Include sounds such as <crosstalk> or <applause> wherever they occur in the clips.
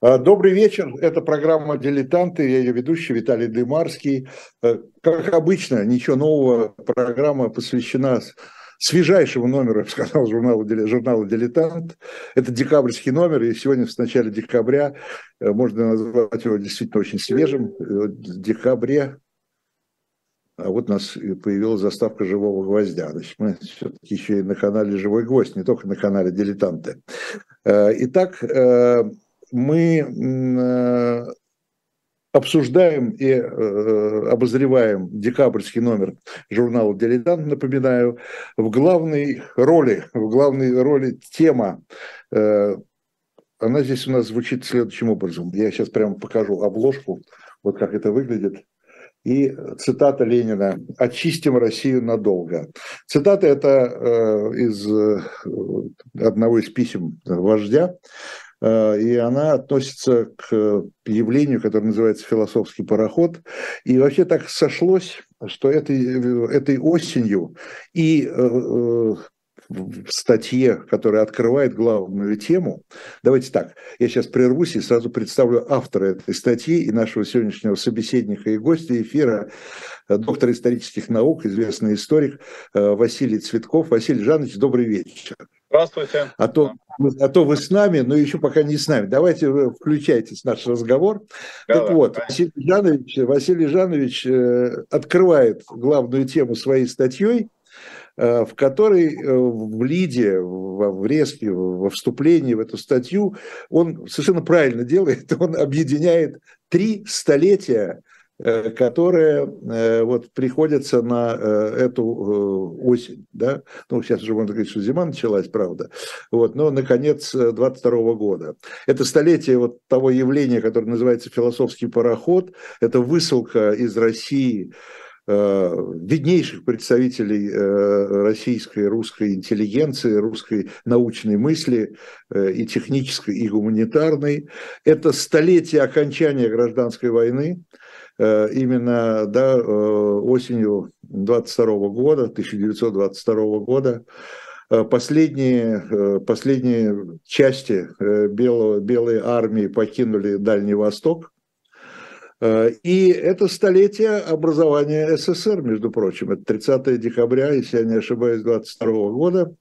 А, добрый вечер. Это программа «Дилетанты». Я ее ведущий Виталий Дымарский. Э, как обычно, ничего нового. Программа посвящена свежайшему номеру, я бы сказал, журнала, журнала «Дилетант». Это декабрьский номер, и сегодня в начале декабря э, можно назвать его действительно очень свежим. Э, в декабре а вот у нас появилась заставка живого гвоздя. Значит, мы все-таки еще и на канале «Живой гвоздь», не только на канале «Дилетанты». Итак, мы э, обсуждаем и э, обозреваем декабрьский номер журнала «Дилетант», напоминаю, в главной роли, в главной роли тема, э, она здесь у нас звучит следующим образом. Я сейчас прямо покажу обложку, вот как это выглядит. И цитата Ленина «Очистим Россию надолго». Цитата это из одного из писем вождя, и она относится к явлению, которое называется философский пароход. И вообще так сошлось, что этой, этой осенью и э, э, в статье, которая открывает главную тему. Давайте так, я сейчас прервусь и сразу представлю автора этой статьи и нашего сегодняшнего собеседника и гостя эфира, доктор исторических наук, известный историк Василий Цветков. Василий Жанович, добрый вечер. Здравствуйте. А то, а то вы с нами, но еще пока не с нами. Давайте включайтесь в наш разговор. Давай, так вот, Василий Жанович, Василий Жанович э, открывает главную тему своей статьей, э, в которой э, в лиде, в врезке, во вступлении в эту статью он совершенно правильно делает, <laughs> он объединяет три столетия которые э, вот приходятся на э, эту осень, да, ну, сейчас уже можно говорить, что зима началась, правда, вот, но на конец 22 года. Это столетие вот того явления, которое называется философский пароход, это высылка из России виднейших представителей российской, русской интеллигенции, русской научной мысли и технической, и гуманитарной. Это столетие окончания гражданской войны, Э, именно да, э, осенью 22 года, 1922 года, э, последние, последние части белого, белой армии покинули Дальний Восток. И это столетие образования СССР, между прочим. Это 30 декабря, если я не ошибаюсь, 22 года.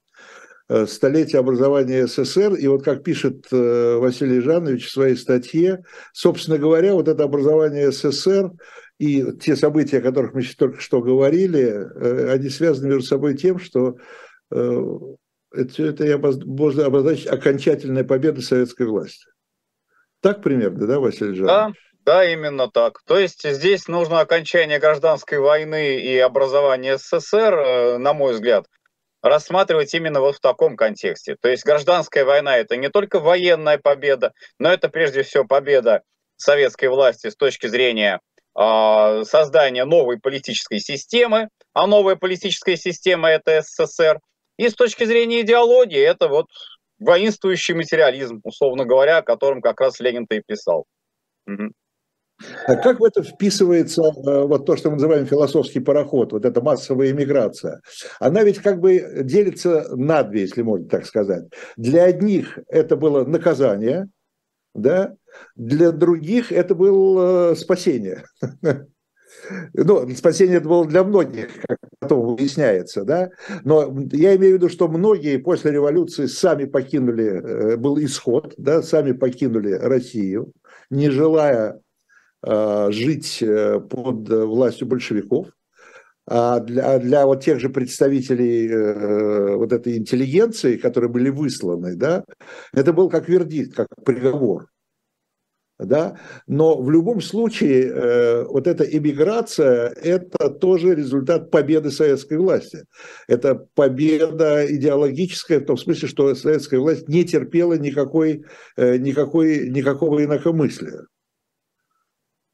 Э, столетие образования СССР. И вот как пишет э, Василий Жанович в своей статье, собственно говоря, вот это образование СССР и те события, о которых мы только что говорили, э, они связаны между собой тем, что это, это я можно обозначить окончательная победа советской власти. Так примерно, да, Василий Жанович? Да, да, именно так. То есть здесь нужно окончание гражданской войны и образование СССР, на мой взгляд, рассматривать именно вот в таком контексте. То есть гражданская война – это не только военная победа, но это прежде всего победа советской власти с точки зрения э, создания новой политической системы, а новая политическая система – это СССР. И с точки зрения идеологии это вот воинствующий материализм, условно говоря, о котором как раз Ленин-то и писал. Угу. А как в это вписывается э, вот то, что мы называем философский пароход, вот эта массовая иммиграция? Она ведь как бы делится на две, если можно так сказать. Для одних это было наказание, да, для других это было э, спасение. <laughs> Ну, спасение это было для многих, как потом выясняется, да. Но я имею в виду, что многие после революции сами покинули, э, был исход, да, сами покинули Россию, не желая жить э, под властью большевиков, а для, а для вот тех же представителей э, вот этой интеллигенции, которые были высланы, да, это был как вердикт, как приговор. Да? Но в любом случае э, вот эта иммиграция – это тоже результат победы советской власти. Это победа идеологическая в том смысле, что советская власть не терпела никакой, э, никакой, никакого инакомыслия.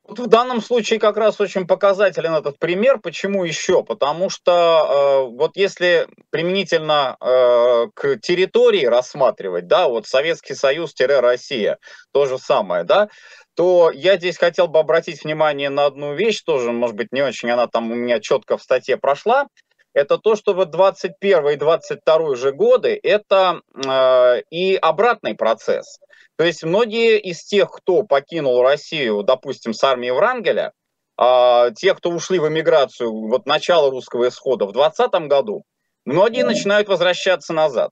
Вот в данном случае как раз очень показателен этот пример. Почему еще? Потому что э, вот если применительно э, к территории рассматривать, да, вот Советский Союз-Россия, то же самое, да, то я здесь хотел бы обратить внимание на одну вещь, тоже, может быть, не очень она там у меня четко в статье прошла, это то, что вот 21 и 22 же годы это э, и обратный процесс. То есть многие из тех, кто покинул Россию, допустим, с армией Врангеля, э, те, кто ушли в эмиграцию, вот начало русского исхода в 2020 году, многие начинают возвращаться назад.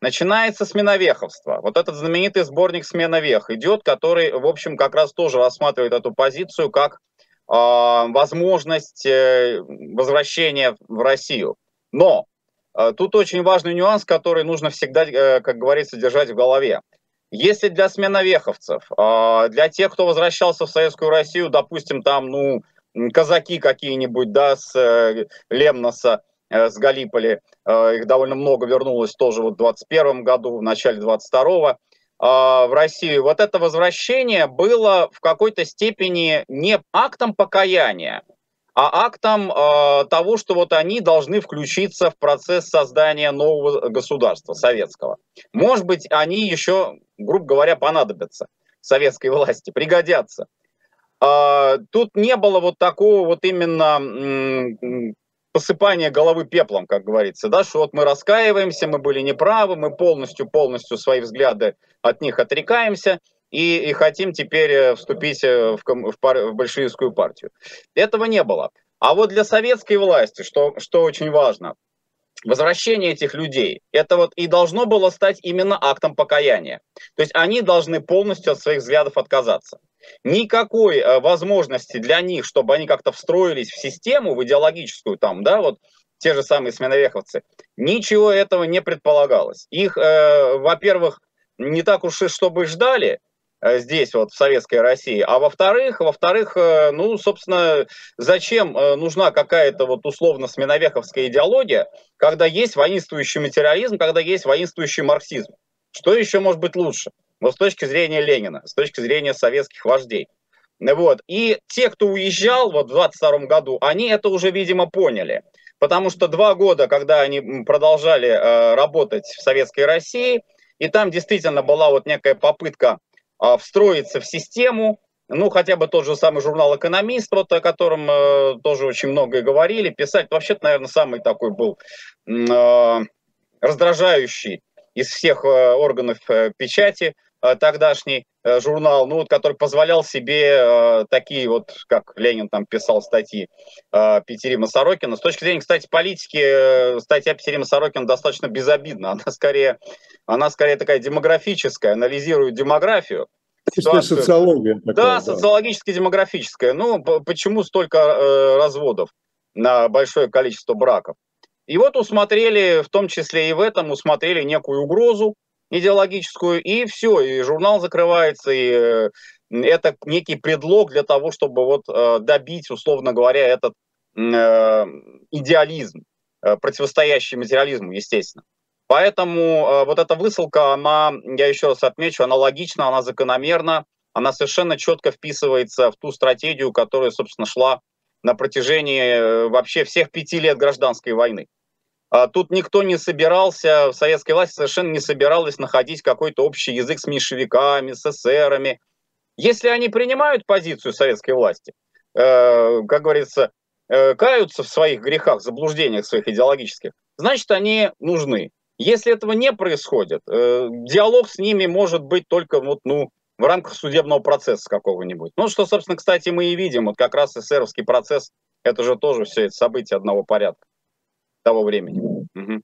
Начинается сменовеховство. Вот этот знаменитый сборник «Смена вех» идет, который, в общем, как раз тоже рассматривает эту позицию как а, возможность э, возвращения в Россию. Но э, тут очень важный нюанс, который нужно всегда, э, как говорится, держать в голове. Если для сменовеховцев, а, для тех, кто возвращался в Советскую Россию, допустим, там, ну, казаки какие-нибудь, да, с Лемноса, с Галиполи, их довольно много вернулось тоже вот в 21 году, в начале 22 а, в Россию, вот это возвращение было в какой-то степени не актом покаяния, а актом э, того, что вот они должны включиться в процесс создания нового государства советского. Может быть, они еще, грубо говоря, понадобятся советской власти, пригодятся. Э, тут не было вот такого вот именно посыпание головы пеплом, как говорится, да, что вот мы раскаиваемся, мы были неправы, мы полностью-полностью свои взгляды от них отрекаемся и, и хотим теперь э, вступить э, в, в, пар, в большевистскую партию. Этого не было. А вот для советской власти, что, что очень важно, возвращение этих людей, это вот и должно было стать именно актом покаяния. То есть они должны полностью от своих взглядов отказаться. Никакой э, возможности для них, чтобы они как-то встроились в систему, в идеологическую там, да, вот те же самые сменовеховцы, ничего этого не предполагалось. Их, э, во-первых, не так уж и чтобы ждали, здесь вот в советской России, а во-вторых, во-вторых, э, ну, собственно, зачем нужна какая-то вот условно сменовеховская идеология, когда есть воинствующий материализм, когда есть воинствующий марксизм? Что еще может быть лучше? но с точки зрения Ленина, с точки зрения советских вождей. Вот. И те, кто уезжал вот в 22 году, они это уже, видимо, поняли. Потому что два года, когда они продолжали э, работать в Советской России, и там действительно была вот некая попытка э, встроиться в систему, ну, хотя бы тот же самый журнал «Экономист», вот о котором э, тоже очень многое говорили, писать, вообще-то, наверное, самый такой был э, раздражающий из всех э, органов э, печати, тогдашний э, журнал, ну, вот, который позволял себе э, такие вот, как Ленин там писал статьи э, Петерима Сорокина. С точки зрения, кстати, политики, э, статья Петерима Сорокина достаточно безобидна. Она скорее, она скорее такая демографическая, анализирует демографию. Ситуацию. Социология. Такая, да, да, социологически-демографическая. Ну, почему столько э, разводов на большое количество браков? И вот усмотрели, в том числе и в этом, усмотрели некую угрозу, идеологическую, и все, и журнал закрывается, и э, это некий предлог для того, чтобы вот э, добить, условно говоря, этот э, идеализм, противостоящий материализму, естественно. Поэтому вот эта высылка, она, я еще раз отмечу, она логична, она закономерна, она совершенно четко вписывается в ту стратегию, которая, собственно, шла на протяжении вообще всех пяти лет гражданской войны. А тут никто не собирался, советская власть совершенно не собиралась находить какой-то общий язык с меньшевиками, с эсерами. Если они принимают позицию советской власти, э, как говорится, э, каются в своих грехах, заблуждениях своих идеологических, значит, они нужны. Если этого не происходит, э, диалог с ними может быть только вот, ну, в рамках судебного процесса какого-нибудь. Ну, что, собственно, кстати, мы и видим. Вот как раз эсеровский процесс, это же тоже все это события одного порядка того времени. Угу.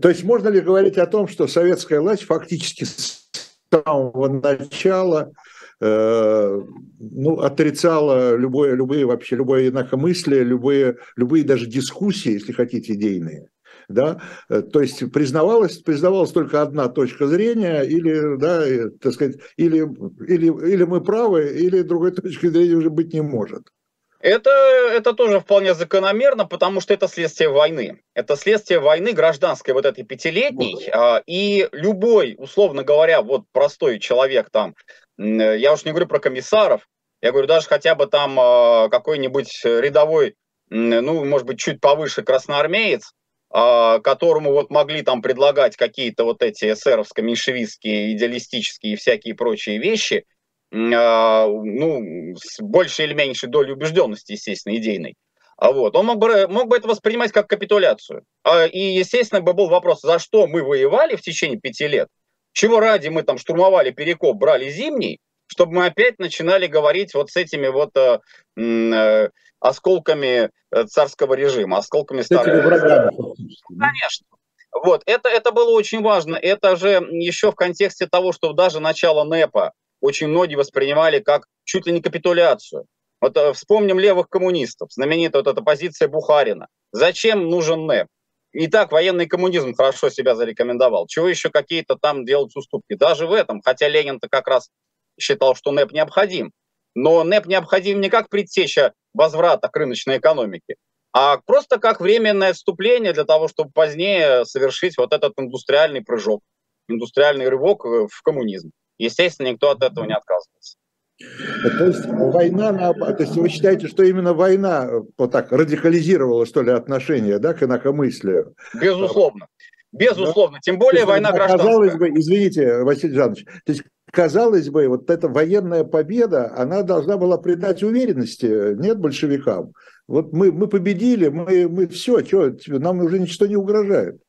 То есть можно ли говорить о том, что советская власть фактически с самого начала э, ну, отрицала любое, любые вообще любое инакомыслие, любые, любые даже дискуссии, если хотите, идейные? да, то есть признавалась, признавалась только одна точка зрения, или, да, так сказать, или, или, или мы правы, или другой <laughs> точки зрения уже быть не может. Это, это тоже вполне закономерно, потому что это следствие войны. Это следствие войны гражданской вот этой пятилетней. Вот. И любой, условно говоря, вот простой человек там, я уж не говорю про комиссаров, я говорю даже хотя бы там а, какой-нибудь рядовой, ну, может быть, чуть повыше красноармеец, а, которому вот могли там предлагать какие-то вот эти эсеровско-меньшевистские, идеалистические и всякие прочие вещи – а, ну, с большей или меньшей долей убежденности, естественно, идейной. А вот. Он мог бы, мог бы это воспринимать как капитуляцию. А, и, естественно, бы был вопрос, за что мы воевали в течение пяти лет, чего ради мы там штурмовали Перекоп, брали Зимний, чтобы мы опять начинали говорить вот с этими вот э, э, осколками э, царского режима, осколками старого. Врагами, Конечно. Вот, это, это было очень важно. Это же еще в контексте того, что даже начало НЭПа очень многие воспринимали как чуть ли не капитуляцию. Вот э, вспомним левых коммунистов, знаменитая вот эта позиция Бухарина. Зачем нужен НЭП? И так военный коммунизм хорошо себя зарекомендовал. Чего еще какие-то там делать уступки? Даже в этом, хотя Ленин-то как раз считал, что НЭП необходим. Но НЭП необходим не как предтеча возврата к рыночной экономике, а просто как временное отступление для того, чтобы позднее совершить вот этот индустриальный прыжок, индустриальный рывок э, в коммунизм. Естественно, никто от этого не отказывается. То есть война, то есть вы считаете, что именно война э, вот так радикализировала, что ли, отношения да, к инакомыслию? Безусловно. Безусловно. Тем более война гражданская. Казалось бы, извините, Василий Жанович, то есть казалось бы, вот эта военная победа, она должна была придать уверенности, нет, большевикам. Вот мы, мы победили, мы, мы все, что, нам уже ничто не угрожает.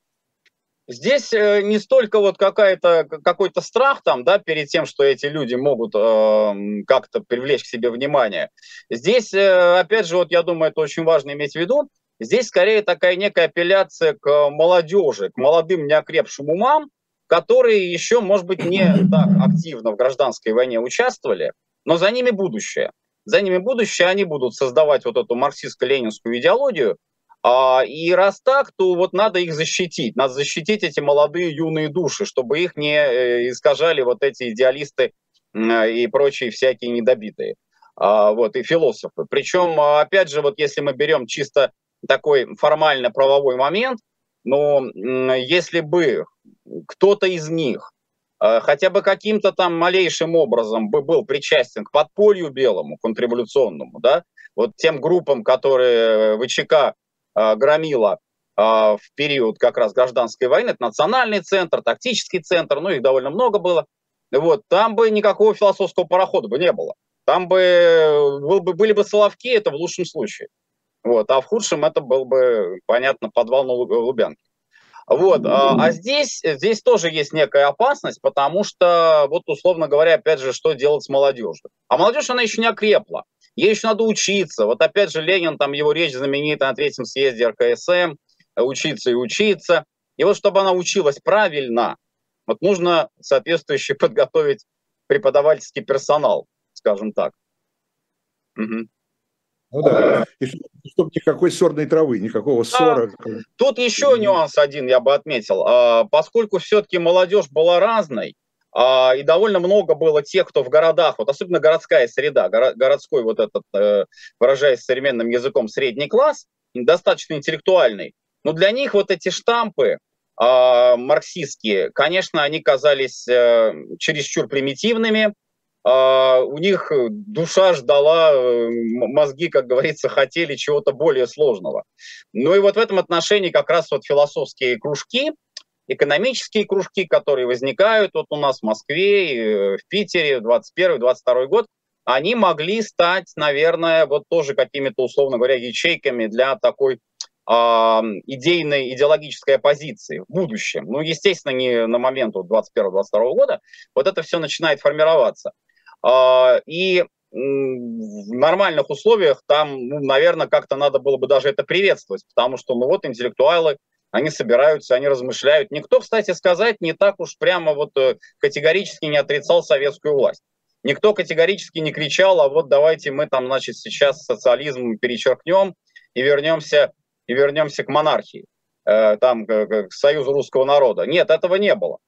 Здесь э, не столько вот какая-то, какой-то страх там, да, перед тем, что эти люди могут э, как-то привлечь к себе внимание. Здесь, э, опять же, вот я думаю, это очень важно иметь в виду, здесь скорее такая некая апелляция к молодежи, к молодым неокрепшим умам, которые еще, может быть, не <laughs> так активно в гражданской войне участвовали, но за ними будущее. За ними будущее, они будут создавать вот эту марксистско-ленинскую идеологию, и раз так, то вот надо их защитить, надо защитить эти молодые юные души, чтобы их не э, искажали вот эти идеалисты и прочие всякие недобитые, а, вот, и философы. Причем, опять же, вот если мы берем чисто такой формально-правовой момент, но если бы кто-то из них э, хотя бы каким-то там малейшим образом бы был причастен к подполью белому, контрреволюционному, да, вот тем группам, которые ВЧК э, громила э, в период как раз гражданской войны, это национальный центр, тактический центр, ну их довольно много было, вот, там бы никакого философского парохода бы не было. Там бы, был бы были бы Соловки, это в лучшем случае. Вот, а в худшем это был бы, понятно, подвал на Лубянке. Вот, а, а здесь, здесь тоже есть некая опасность, потому что, вот условно говоря, опять же, что делать с молодежью? А молодежь, она еще не окрепла, ей еще надо учиться. Вот опять же Ленин, там его речь знаменитая на третьем съезде РКСМ, учиться и учиться. И вот чтобы она училась правильно, вот нужно соответствующе <laughs> подготовить преподавательский персонал, скажем так. Угу. Ну да. И чтобы никакой сорной травы, никакого ссора. Тут еще нюанс один я бы отметил. А, поскольку все-таки молодежь была разной, а, и довольно много было тех, кто в городах, вот особенно городская среда, городской вот этот, э, выражаясь современным языком, средний класс, достаточно интеллектуальный. Но для них вот эти штампы а, марксистские, конечно, они казались э, чересчур примитивными, а, у них душа ждала, э, мозги, как говорится, хотели чего-то более сложного. Ну и вот в этом отношении как раз вот философские кружки, экономические кружки, которые возникают вот у нас в Москве, э, в Питере в 21-22 год, они могли стать, наверное, вот тоже какими-то, условно говоря, ячейками для такой э, идейной, идеологической оппозиции в будущем. Ну, естественно, не на момент вот 21-22 года. Вот это все начинает формироваться. А, и в нормальных условиях там, ну, наверное, как-то надо было бы даже это приветствовать, потому что, ну вот, интеллектуалы, они собираются, они размышляют. Никто, кстати сказать, не так уж прямо вот э, категорически не отрицал советскую власть. Никто категорически не кричал, а вот давайте мы там, значит, сейчас социализм перечеркнем и вернемся, и вернемся к монархии, э, там, к, к союзу русского народа. Нет, этого не было.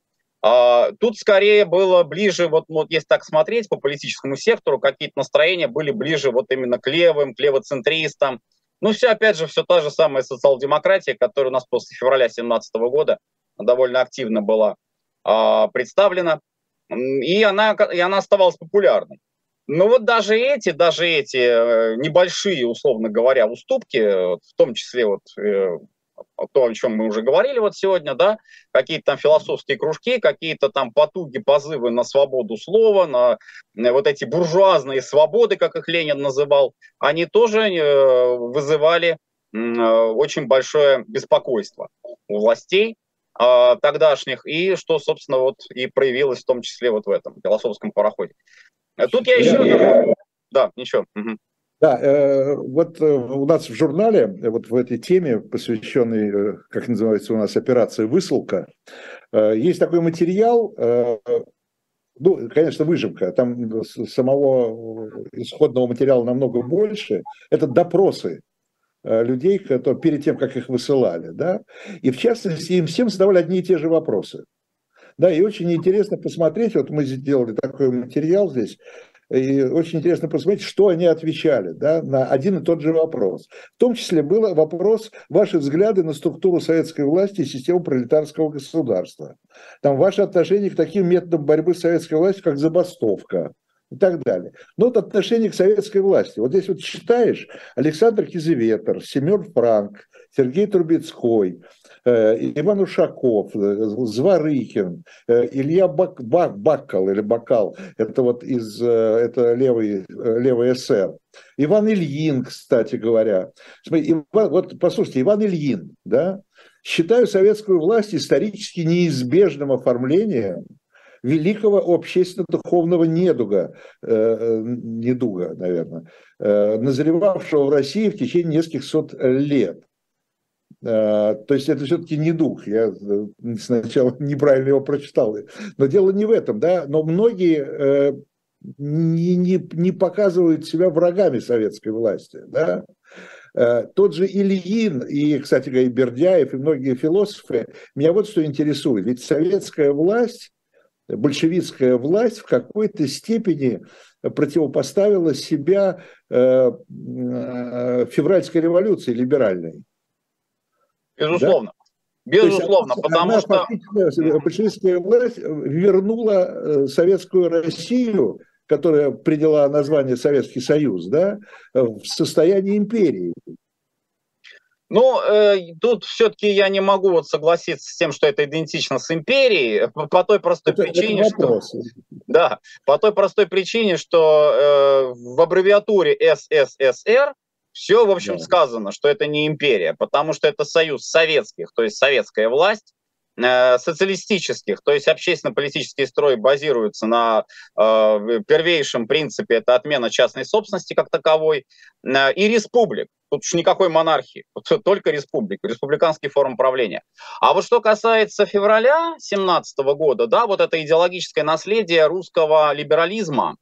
А, тут скорее было ближе, вот, вот если так смотреть по политическому сектору, какие-то настроения были ближе вот именно к левым, к левоцентристам. Ну, все, опять же, все та же самая социал-демократия, которая у нас после февраля 2017 года довольно активно была а, представлена, и она, и она оставалась популярной. Но вот даже эти, даже эти э, небольшие, условно говоря, уступки, в том числе вот э, то, о чем мы уже говорили вот сегодня, да, какие-то там философские кружки, какие-то там потуги, позывы на свободу слова, на вот эти буржуазные свободы, как их Ленин называл, они тоже э, вызывали очень большое беспокойство у властей а, тогдашних, и что, собственно, вот и проявилось в том числе вот в этом философском пароходе. Тут я еще... Да, ничего. Угу. Да, э, вот э, у нас в журнале, э, вот в этой теме, посвященной, как называется у нас, операции «Высылка», есть такой материал, ну, конечно, выжимка, там самого исходного материала намного больше, это допросы людей, которые, перед тем, как их высылали, да, и в частности им всем задавали одни и те же вопросы. Да, и очень интересно посмотреть, вот мы сделали такой материал здесь, и очень интересно посмотреть, что они отвечали да, на один и тот же вопрос. В том числе был вопрос ваши взгляды на структуру советской власти и систему пролетарского государства. Там ваши отношения к таким методам борьбы с советской властью, как забастовка, и так далее. Но вот отношение к советской власти. Вот здесь вот читаешь Александр Кизеветер, Семен Франк, Сергей Трубецкой, Иван Ушаков, э, Зворыхин, э, Илья Бак, Бак, Бакал или Бакал, это вот из, это левый, левый СССР. Иван Ильин, кстати говоря. Иван, вот послушайте, Иван Ильин, да, считаю советскую власть исторически неизбежным оформлением великого общественно-духовного недуга, э, недуга, наверное, э, назревавшего в России в течение нескольких сот лет. Э, то есть это все-таки не дух. Я э, сначала <laughs> неправильно его прочитал. Но дело не в этом, да. Но многие э, не, не, не показывают себя врагами советской власти, да. Тот же Ильин и, кстати говоря, и Бердяев, и многие философы, меня вот что интересует. Ведь советская власть, большевистская власть в какой-то степени противопоставила себя февральской революции либеральной. Безусловно. Да? Безусловно, есть, потому что... Большевистская власть вернула э, советскую Россию, которая приняла название Советский Союз, да, в состояние империи. Ну, э, тут все-таки я не могу вот согласиться с тем, что это идентично с империей, по, по той простой это, причине, это что... Да, по той простой причине, что э, в аббревиатуре СССР все, в общем, да. сказано, что это не империя, потому что это союз советских, то есть советская власть, э, социалистических, то есть общественно-политический строй базируется на э, первейшем принципе, это отмена частной собственности как таковой, э, и республик. Тут уж никакой монархии, <laughs> только республика, республиканский форум правления. А вот что касается февраля 2017 года, да, вот это идеологическое наследие русского либерализма,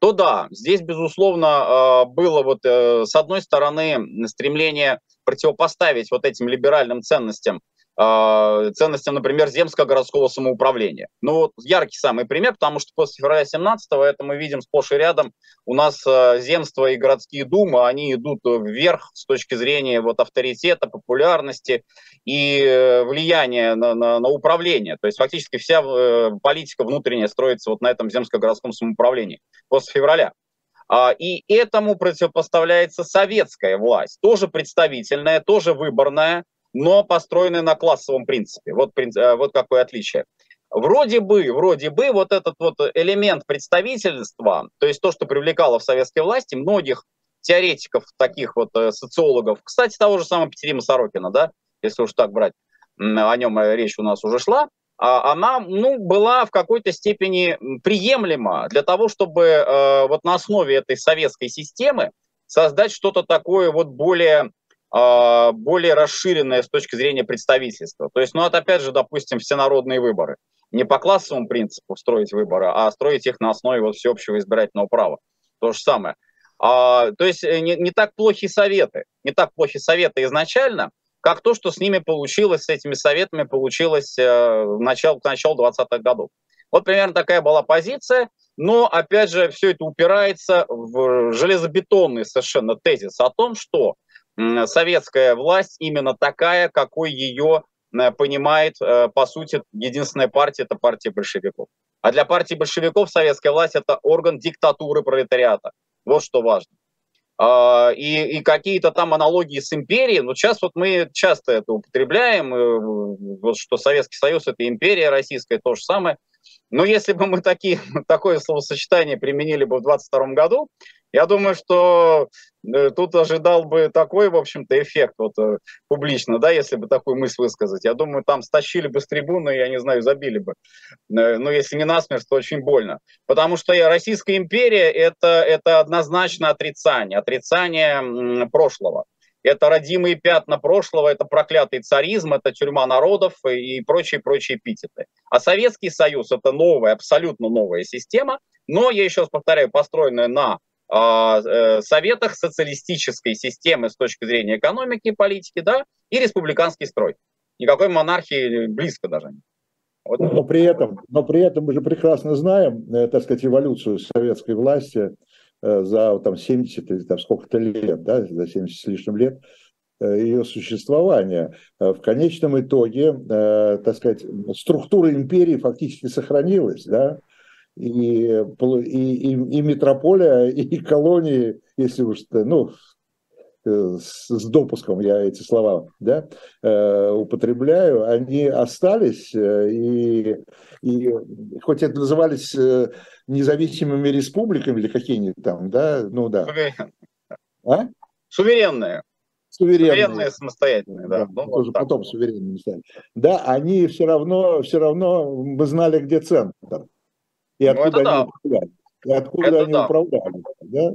то да, здесь, безусловно, а, было вот э, с одной стороны стремление противопоставить вот этим либеральным ценностям а, ценностям, например, земского городского самоуправления. Ну вот яркий самый пример, потому что после февраля 17 это мы видим сплошь и рядом. У нас а, земства и городские думы, они идут вверх с точки зрения вот авторитета, популярности и э, влияния на, на, на управление. То есть фактически вся э, политика внутренняя строится вот на этом земско-городском самоуправлении после февраля. А, и этому противопоставляется советская власть, тоже представительная, тоже выборная, но построенные на классовом принципе. Вот, э, вот какое отличие. Вроде бы, вроде бы вот этот вот элемент представительства, то есть то, что привлекало в советской власти многих теоретиков, таких вот э, социологов, кстати, того же самого Петерима Сорокина, да, если уж так брать, о нем э, речь у нас уже шла, а она ну, была в какой-то степени приемлема для того, чтобы э, вот на основе этой советской системы создать что-то такое вот более более расширенная с точки зрения представительства. То есть, ну, это опять же, допустим, всенародные выборы. Не по классовому принципу строить выборы, а строить их на основе вот всеобщего избирательного права. То же самое. А, то есть э, не, не так плохи советы, не так плохи советы изначально, как то, что с ними получилось, с этими советами получилось э, в начале, к началу 20-х годов. Вот примерно такая была позиция, но, опять же, все это упирается в железобетонный совершенно тезис о том, что советская власть именно такая, какой ее э, понимает, э, по сути, единственная партия – это партия большевиков. А для партии большевиков советская власть – это орган диктатуры пролетариата. Вот что важно. э, и, и какие-то там аналогии с империей. Но сейчас вот мы часто это употребляем, э, вот что Советский Союз это империя российская, то же самое. Но если бы мы такие, <laughs> такое словосочетание применили бы в 22 году, я думаю, что э, тут ожидал бы такой, в общем-то, эффект вот, э, публично, да, если бы такую мысль высказать. Я думаю, там стащили бы с трибуны, я не знаю, забили бы. Э, ну, если не насмерть, то очень больно. Потому что Российская империя это, – это однозначно отрицание, отрицание прошлого. Это родимые пятна прошлого, это проклятый царизм, это тюрьма народов и прочие-прочие эпитеты. А Советский Союз – это новая, абсолютно новая система, но, я еще раз повторяю, построенная на советах социалистической системы с точки зрения экономики и политики, да, и республиканский строй. Никакой монархии близко даже нет. Вот. Но при этом, но при этом мы же прекрасно знаем, э, так сказать, эволюцию советской власти э, за там 70 или там сколько-то лет, да, за 70 с лишним лет э, ее существования. В конечном итоге, так сказать, структура империи фактически сохранилась, да, и, и, и, и метрополия, и <laughs> колонии, если уж, ну, э, с, с допуском я эти слова да, э, употребляю, они остались, э, и, и хоть это назывались независимыми республиками или какие-нибудь там, да, ну да. А? Суверенные. Суверенные. Суверенные, самостоятельные, да. да ну, тоже вот потом суверенные стали. Да, они все равно, все равно, мы знали, где центр и откуда ну, они да. управляли. И откуда это они да. управляли. Да?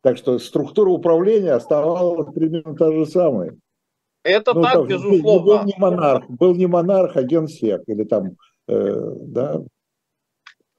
Так что структура управления оставалась примерно та же самая. Это ну, так, так, безусловно. Был не монарх, был не монарх, а генсек, или там, э, да,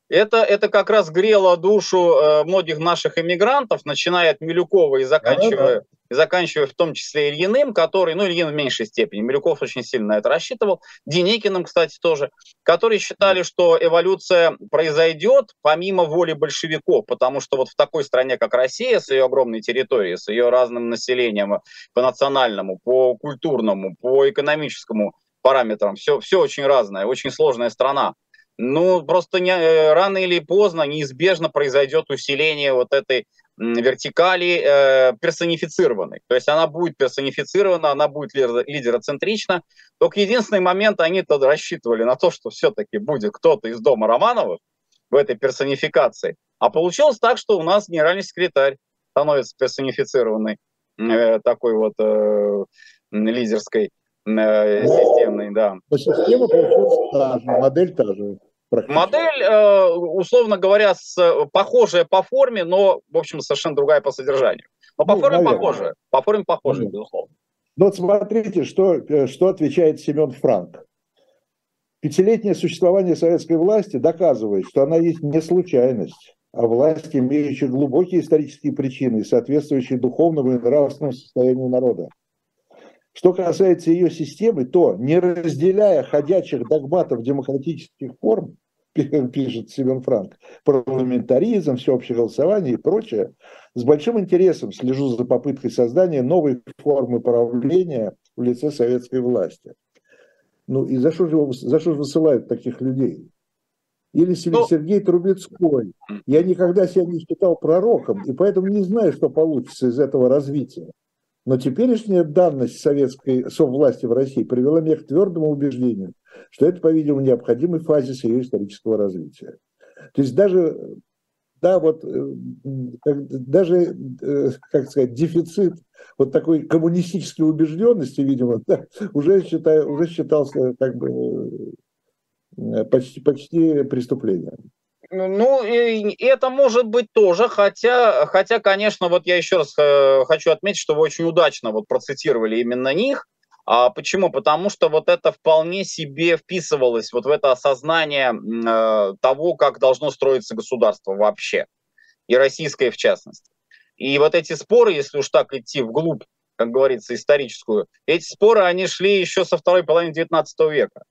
это, это как раз грело душу э, многих наших иммигрантов, начиная от Милюкова и заканчивая, да, и заканчивая в том числе Ильиным, который, ну, Ильин в меньшей степени, Милюков очень сильно на это рассчитывал, Деникиным, кстати, тоже, которые считали, что эволюция произойдет помимо воли большевиков, потому что вот в такой стране, как Россия, с ее огромной территорией, с ее разным населением по национальному, по культурному, по экономическому параметрам, все, все очень разное, очень сложная страна. Ну, просто не, э, рано или поздно неизбежно произойдет усиление вот этой вертикали э, персонифицированной. То есть она будет персонифицирована, она будет лидероцентрична. Только единственный момент, они тогда рассчитывали на то, что все-таки будет кто-то из дома Романовых в этой персонификации. А получилось так, что у нас генеральный секретарь становится персонифицированной э, такой вот э, лидерской Э, системный, да. Но система получилась та же, модель та же. Модель, э, условно говоря, с, похожая по форме, но, в общем, совершенно другая по содержанию. Но по ну, форме наверное. похожая. По форме похожая, безусловно. Ну вот смотрите, что, э, что отвечает Семен Франк. Пятилетнее существование советской власти доказывает, что она есть не случайность, а власть, имеющая глубокие исторические причины соответствующие духовному и нравственному состоянию народа. Что касается ее системы, то, не разделяя ходячих догматов демократических форм, пишет Семен Франк, парламентаризм, всеобщее голосование и прочее, с большим интересом слежу за попыткой создания новой формы правления в лице советской власти. Ну и за что же, его, за что же высылают таких людей? Или ну, Сергей Трубецкой. Я никогда себя не считал пророком, и поэтому не знаю, что получится из этого развития. Но теперешняя данность советской совласти в России привела меня к твердому убеждению, что это, по-видимому, необходимый фазис ее исторического развития. То есть даже, да, вот, э, даже, э, как сказать, дефицит вот такой коммунистической убежденности, видимо, да, уже, считаю, уже считался как бы э, почти, почти преступлением. Ну, и это может быть тоже, хотя, хотя, конечно, вот я еще раз э, хочу отметить, что вы очень удачно вот процитировали именно них. А почему? Потому что вот это вполне себе вписывалось вот в это осознание э, того, как должно строиться государство вообще, и российское в частности. И вот эти споры, если уж так идти вглубь, как говорится, историческую, эти споры, они шли еще со второй половины XIX века.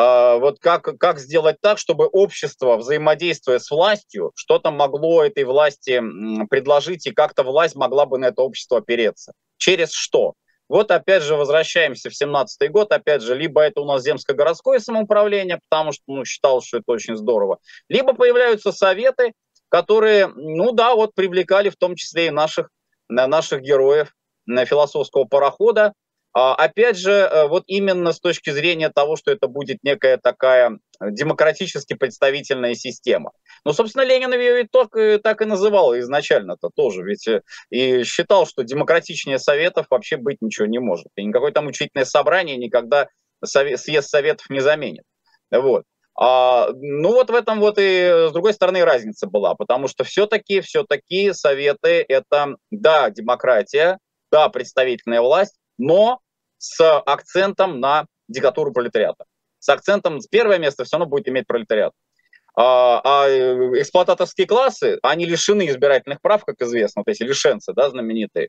А, вот как, как сделать так, чтобы общество, взаимодействуя с властью, что-то могло этой власти предложить, и как-то власть могла бы на это общество опереться. Через что? Вот опять же возвращаемся в 17 год, опять же, либо это у нас земско-городское самоуправление, потому что ну, считал, что это очень здорово, либо появляются советы, которые, ну да, вот привлекали в том числе и наших наших героев философского парохода, опять же, э, вот именно с точки зрения того, что это будет некая такая демократически представительная система. Ну, собственно, Ленин ее и так, так и называл изначально-то тоже, ведь э, и считал, что демократичнее советов вообще быть ничего не может. И никакое там учительное собрание никогда съезд советов не заменит. Вот. А, ну вот в этом вот и с другой стороны разница была, потому что все-таки, все-таки советы это, да, демократия, да, представительная власть, но с акцентом на диктатуру пролетариата. С акцентом, первое место все равно будет иметь пролетариат. А, а эксплуататорские классы, они лишены избирательных прав, как известно, вот эти лишенцы, да, знаменитые.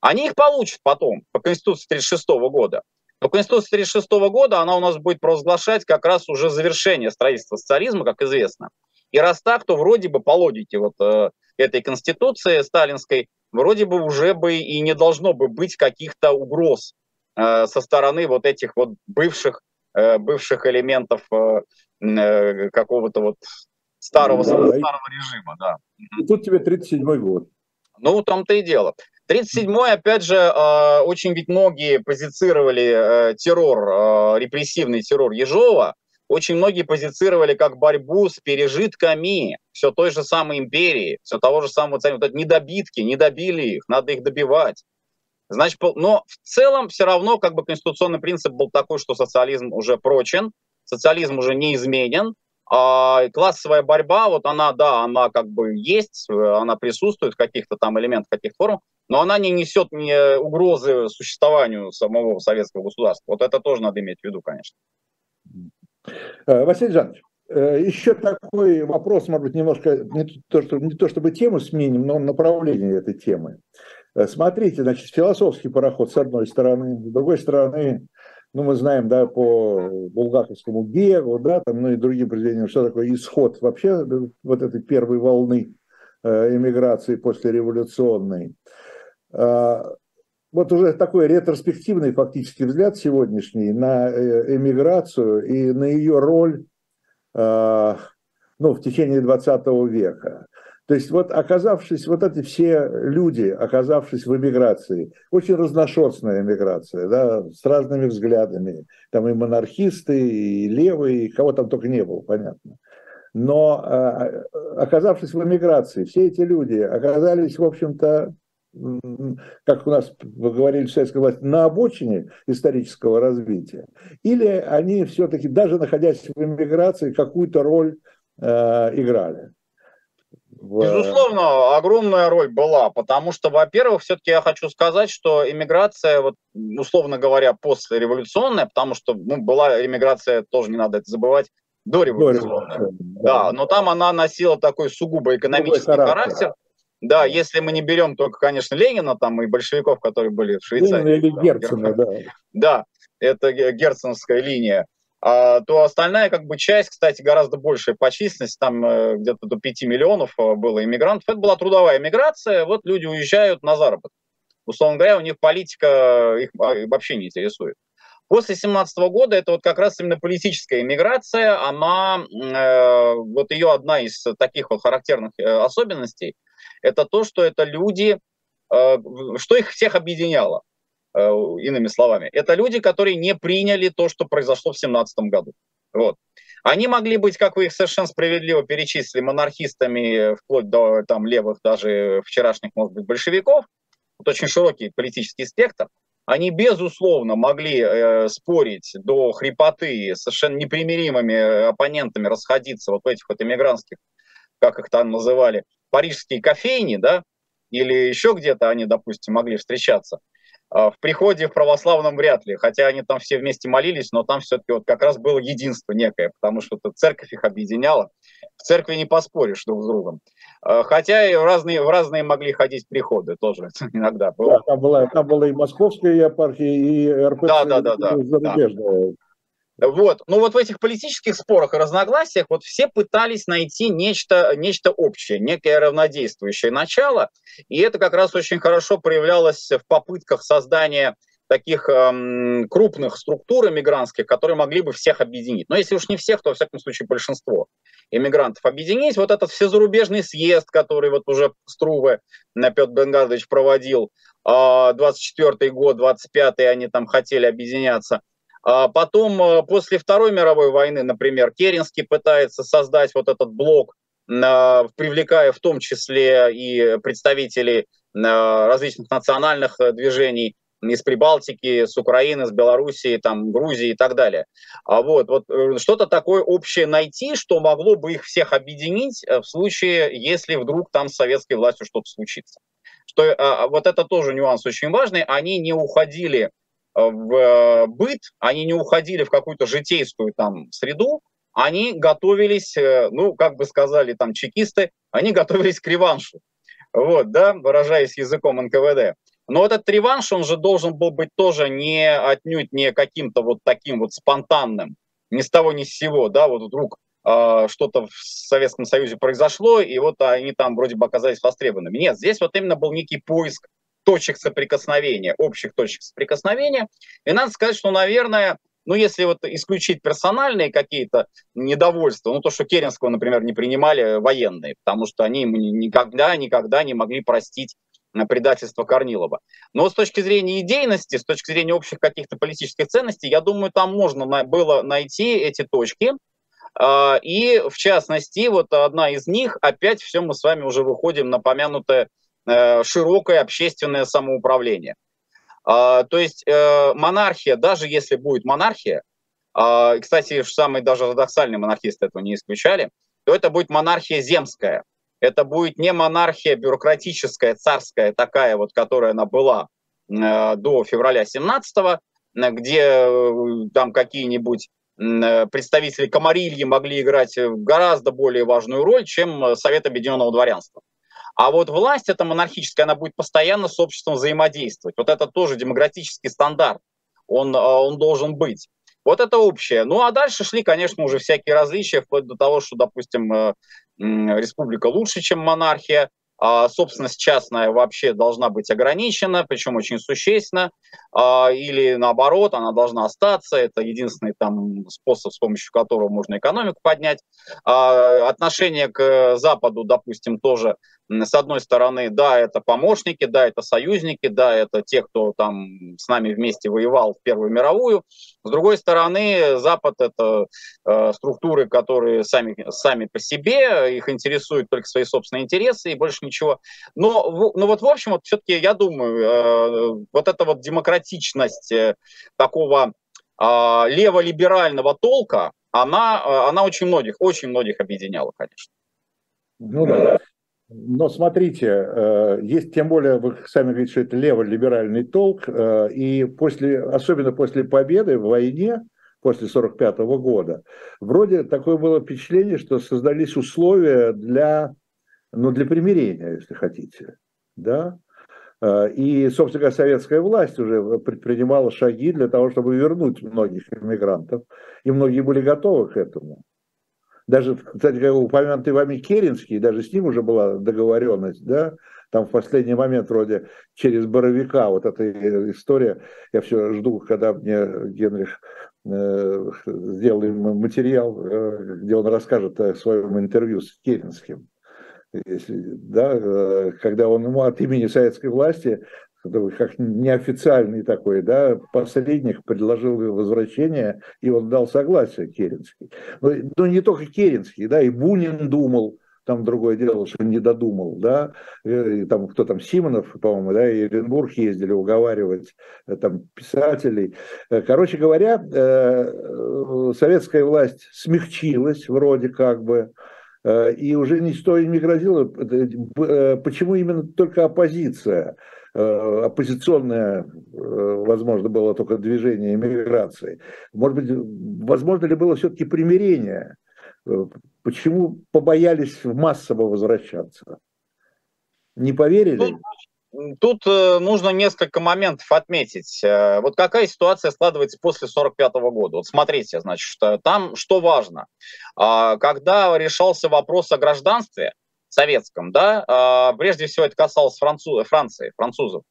Они их получат потом по Конституции 1936 года. Но Конституция 1936 года, она у нас будет провозглашать как раз уже завершение строительства социализма, как известно. И раз так, то вроде бы по логике вот э, этой Конституции сталинской, вроде бы уже бы и не должно бы быть каких-то угроз Э, со стороны вот этих вот бывших, э, бывших элементов э, какого-то вот старого, да, старого режима, да. И тут тебе 37-й год. Ну, там-то и дело. 37-й, опять же, очень ведь многие позицировали террор, репрессивный террор Ежова, очень многие позицировали как борьбу с пережитками все той же самой империи, все того же самого, вот эти недобитки, не добили их, надо их добивать. Значит, но в целом все равно как бы конституционный принцип был такой, что социализм уже прочен, социализм уже не изменен, а классовая борьба, вот она, да, она как бы есть, она присутствует в каких-то там элементах, каких форм, но она не несет ни угрозы существованию самого советского государства. Вот это тоже надо иметь в виду, конечно. Э, Василий Жанович, э, еще такой вопрос, может быть, немножко не то, что, не то чтобы тему сменим, но направление этой темы. Э, смотрите, значит, философский пароход с одной стороны, с другой стороны, ну, мы знаем, да, по булгаковскому Геру, да, там, ну и другим произведениям, что такое исход вообще вот этой первой волны э, эмиграции после революционной. А, вот уже такой ретроспективный фактически взгляд сегодняшний на э, эмиграцию и на ее роль ну, в течение 20 века. То есть вот оказавшись, вот эти все люди, оказавшись в эмиграции, очень разношерстная эмиграция, да, с разными взглядами, там и монархисты, и левые, и кого там только не было, понятно. Но а, оказавшись в эмиграции, все эти люди оказались, в общем-то, как у нас говорили в советской власти, на обочине исторического развития, или они все-таки, даже находясь в эмиграции, какую-то роль э, играли. Безусловно, огромная роль была, потому что, во-первых, все-таки я хочу сказать, что иммиграция, вот, условно говоря, послереволюционная, потому что ну, была иммиграция, тоже не надо это забывать, до революционная. Да. да, но там она носила такой сугубо экономический характер. характер. Да, если мы не берем только, конечно, Ленина там и большевиков, которые были в Швейцарии. Ленина или Герцена, да. Да, это герценовская линия. А, то остальная как бы часть, кстати, гораздо большая по численности, там э, где-то до 5 миллионов э, было иммигрантов. Это была трудовая миграция, вот люди уезжают на заработок. Условно говоря, у них политика их а, вообще не интересует. После 17 года это вот как раз именно политическая иммиграция, она, э, вот ее одна из таких вот характерных особенностей, это то, что это люди, что их всех объединяло. Э, иными словами. Это люди, которые не приняли то, что произошло в 17 году. Вот. Они могли быть, как вы их совершенно справедливо перечислили, монархистами, вплоть до там, левых, даже вчерашних, может быть, большевиков. Вот очень широкий политический спектр. Они, безусловно, могли э, спорить до хрипоты с совершенно непримиримыми оппонентами, расходиться вот в этих вот эмигрантских, как их там называли, парижские кофейни, да, или еще где-то они, допустим, могли встречаться. А, в приходе в православном вряд ли, хотя они там все вместе молились, но там все-таки вот как раз было единство некое, потому что церковь их объединяла. В церкви не поспоришь друг с другом. А, хотя и в разные, в разные могли ходить приходы тоже <laughs> иногда было. Да, там, была, там была и московская епархия, и РПЦ да, да, да, да, зарубежная. Да. Вот. Ну вот в этих политических спорах и разногласиях вот все пытались найти нечто, нечто общее, некое равнодействующее начало, и это как раз очень хорошо проявлялось в попытках создания таких эм, крупных структур иммигрантских, которые могли бы всех объединить. Но если уж не всех, то, во всяком случае, большинство. эмигрантов объединить. Вот этот всезарубежный съезд, который вот уже Струве Петр Бенгардович проводил, 24 а, год, 25 они там хотели объединяться. А потом, после Второй мировой войны, например, Керенский пытается создать вот этот блок, привлекая в том числе и представителей различных национальных э, движений, из Прибалтики, с Украины, с Белоруссии, там, Грузии и так далее. А вот, вот э, что-то такое общее найти, что могло бы их всех объединить э, в случае, если вдруг там с советской властью что-то случится. Что, а, а, вот это тоже нюанс очень важный. Они не уходили э, в быт, они не уходили в какую-то житейскую там среду, они готовились, ну, как бы сказали там чекисты, они готовились к реваншу. Вот, да, выражаясь языком НКВД. Но этот реванш, он же должен был быть тоже не отнюдь не каким-то вот таким вот спонтанным, ни с того ни с сего, да, вот вдруг э, что-то в Советском Союзе произошло, и вот они там вроде бы оказались востребованными. Нет, здесь вот именно был некий поиск точек соприкосновения, общих точек соприкосновения. И надо сказать, что, наверное, ну, если вот исключить персональные какие-то недовольства, ну, то, что Керенского, например, не принимали военные, потому что они ему никогда, никогда не могли простить предательство Корнилова. Но с точки зрения идейности, с точки зрения общих каких-то политических ценностей, я думаю, там можно было найти эти точки. А, и в частности, вот одна из них, опять все мы с вами уже выходим на помянутое э, широкое общественное самоуправление. А, то есть э, монархия, даже если будет монархия, а, кстати, самые даже ортодоксальные монархисты этого не исключали, то это будет монархия земская, это будет не монархия бюрократическая, царская, такая вот, которая она была э, до февраля 17 где э, там какие-нибудь э, представители Комарильи могли играть гораздо более важную роль, чем Совет Объединенного Дворянства. А вот власть эта монархическая, она будет постоянно с обществом взаимодействовать. Вот это тоже демократический стандарт, он, он должен быть. Вот это общее. Ну а дальше шли, конечно, уже всякие различия, вплоть до того, что, допустим, республика лучше, чем монархия, собственность частная вообще должна быть ограничена, причем очень существенно, а, или наоборот, она должна остаться, это единственный там способ, с помощью которого можно экономику поднять. А, отношение к Западу, допустим, тоже с одной стороны, да, это помощники, да, это союзники, да, это те, кто там с нами вместе воевал в Первую мировую. С другой стороны, Запад это э, структуры, которые сами, сами по себе, их интересуют только свои собственные интересы и больше ничего. Но, ну вот в общем, вот все-таки я думаю, э, вот эта вот демократичность э, такого э, леволиберального толка, она, э, она очень многих, очень многих объединяла, конечно. Ну да. Но смотрите, есть тем более, вы сами говорите, что это леволиберальный толк, и после, особенно после победы в войне, после 1945 года, вроде такое было впечатление, что создались условия для, ну, для примирения, если хотите. Да? Э, и, собственно говоря, советская власть уже предпринимала шаги для того, чтобы вернуть многих иммигрантов, и многие были готовы к этому. Даже, кстати, как упомянутый вами Керенский, даже с ним уже была договоренность, да, там в последний момент вроде через Боровика, вот эта история, я все жду, когда мне Генрих э, материал, э, где он расскажет о своем интервью с Керенским. Если, да, э, когда он ему от имени советской власти как неофициальный такой, да, посредник предложил возвращение, и он дал согласие Керенский. Но, но не только Керенский, да, и Бунин думал, там другое дело, что не додумал, да, и, там кто там, Симонов, по-моему, да, и Оренбург ездили уговаривать э, там писателей. Э, короче говоря, э, советская власть смягчилась вроде как бы, и уже ничто не грозило. Почему именно только оппозиция? Э, оппозиционное, э, возможно, было только движение иммиграции. Может быть, возможно ли было все-таки примирение? Э, почему побоялись массово возвращаться? Не поверили? Тут, тут нужно несколько моментов отметить. Вот какая ситуация складывается после 1945 года? Вот смотрите, значит, там что важно. А, когда решался вопрос о гражданстве, советском, да, а, прежде всего это касалось Француз, Франции, французов.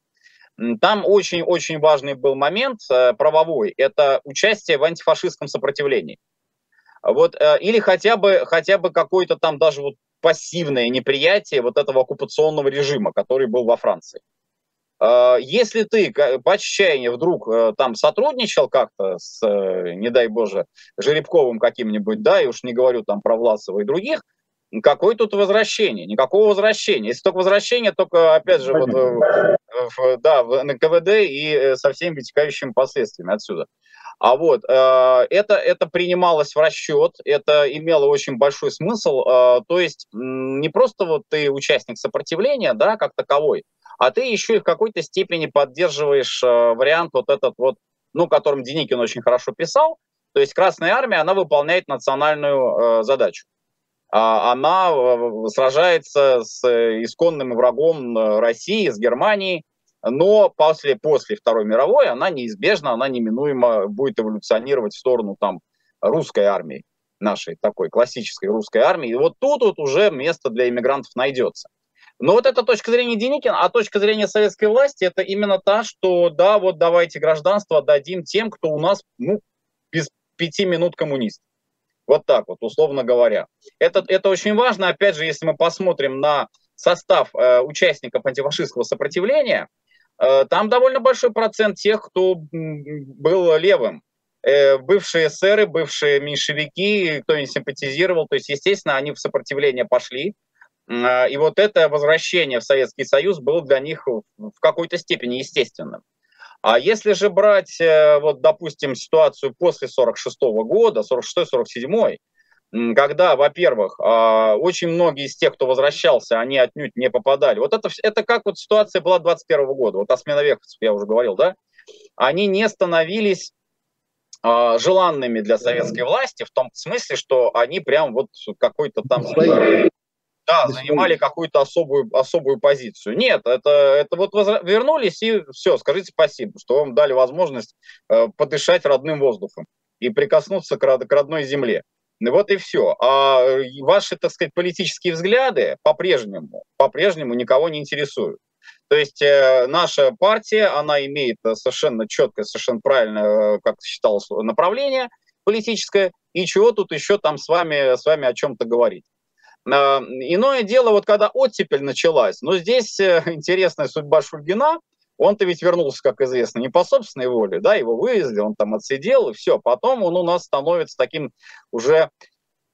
Там очень-очень важный был момент э, правовой, это участие в антифашистском сопротивлении. Вот, э, или хотя бы, хотя бы какое-то там даже вот пассивное неприятие вот этого оккупационного режима, который был во Франции. Э, если ты по отчаянию вдруг э, там сотрудничал как-то с, не дай боже, Жеребковым каким-нибудь, да, и уж не говорю там про Власова и других, какое тут возвращение? Никакого возвращения. Если только возвращение, только, опять же, вот, в, да, в НКВД и со всеми вытекающими последствиями отсюда. А вот э, это, это принималось в расчет, это имело очень большой смысл. Э, то есть не просто вот ты участник сопротивления, да, как таковой, а ты еще и в какой-то степени поддерживаешь э, вариант вот этот вот, ну, которым Деникин очень хорошо писал. То есть Красная Армия, она выполняет национальную задачу. А она сражается с исконным врагом России, с Германией, но после, после Второй мировой она неизбежно, она неминуемо будет эволюционировать в сторону там русской армии, нашей такой классической русской армии. И вот тут вот уже место для иммигрантов найдется. Но вот эта точка зрения Деникина, а точка зрения советской власти, это именно та, что да, вот давайте гражданство дадим тем, кто у нас ну, без пяти минут коммунист. Вот так вот, условно говоря. Это, это очень важно, опять же, если мы посмотрим на состав э, участников антифашистского сопротивления, там довольно большой процент тех, кто был левым. Э, бывшие эсеры, бывшие меньшевики, кто не симпатизировал. То есть, естественно, они в сопротивление пошли. Э, и вот это возвращение в Советский Союз было для них в какой-то степени естественным. А если же брать, вот, допустим, ситуацию после 46 года, 46-47, когда, во-первых, а, очень многие из тех, кто возвращался, они отнюдь не попадали. Вот это, это как вот ситуация была 21 года, вот о сменовековцев я уже говорил, да, они не становились а, желанными для советской власти в том смысле, что они прям вот какой-то там да, занимали какую-то особую, особую позицию. Нет, это, это вот возра- вернулись и все, скажите спасибо, что вам дали возможность э, подышать родным воздухом и прикоснуться к, к родной земле. Вот и все. А э, ваши, так сказать, политические взгляды по-прежнему, по-прежнему никого не интересуют. То есть э, наша партия, она имеет совершенно четкое, совершенно правильное, э, как считалось, направление политическое, и чего тут еще там с вами, с вами о чем-то говорить. Э, иное дело, вот когда оттепель началась, но здесь э, <laughs> интересная судьба Шульгина, он-то ведь вернулся, как известно, не по собственной воле, да, его вывезли, он там отсидел, и все. Потом он у нас становится таким уже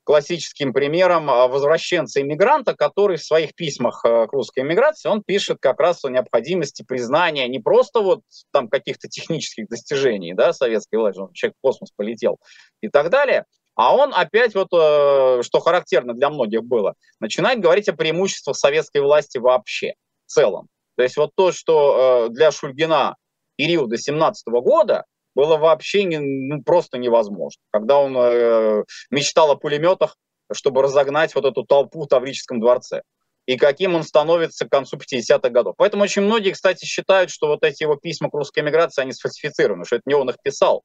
классическим примером а, возвращенца-иммигранта, который в своих письмах а, к русской иммиграции, он пишет как раз о необходимости признания не просто вот там каких-то технических достижений, да, советской власти, он человек в космос полетел и так далее, а он опять вот, э, что характерно для многих было, начинает говорить о преимуществах советской власти вообще, в целом. То есть вот то, что э, для Шульгина периода 17 года было вообще не, ну, просто невозможно. Когда он э, мечтал о пулеметах, чтобы разогнать вот эту толпу в Таврическом дворце. И каким он становится к концу 50-х годов. Поэтому очень многие, кстати, считают, что вот эти его письма к русской эмиграции, они сфальсифицированы, что это не он их писал.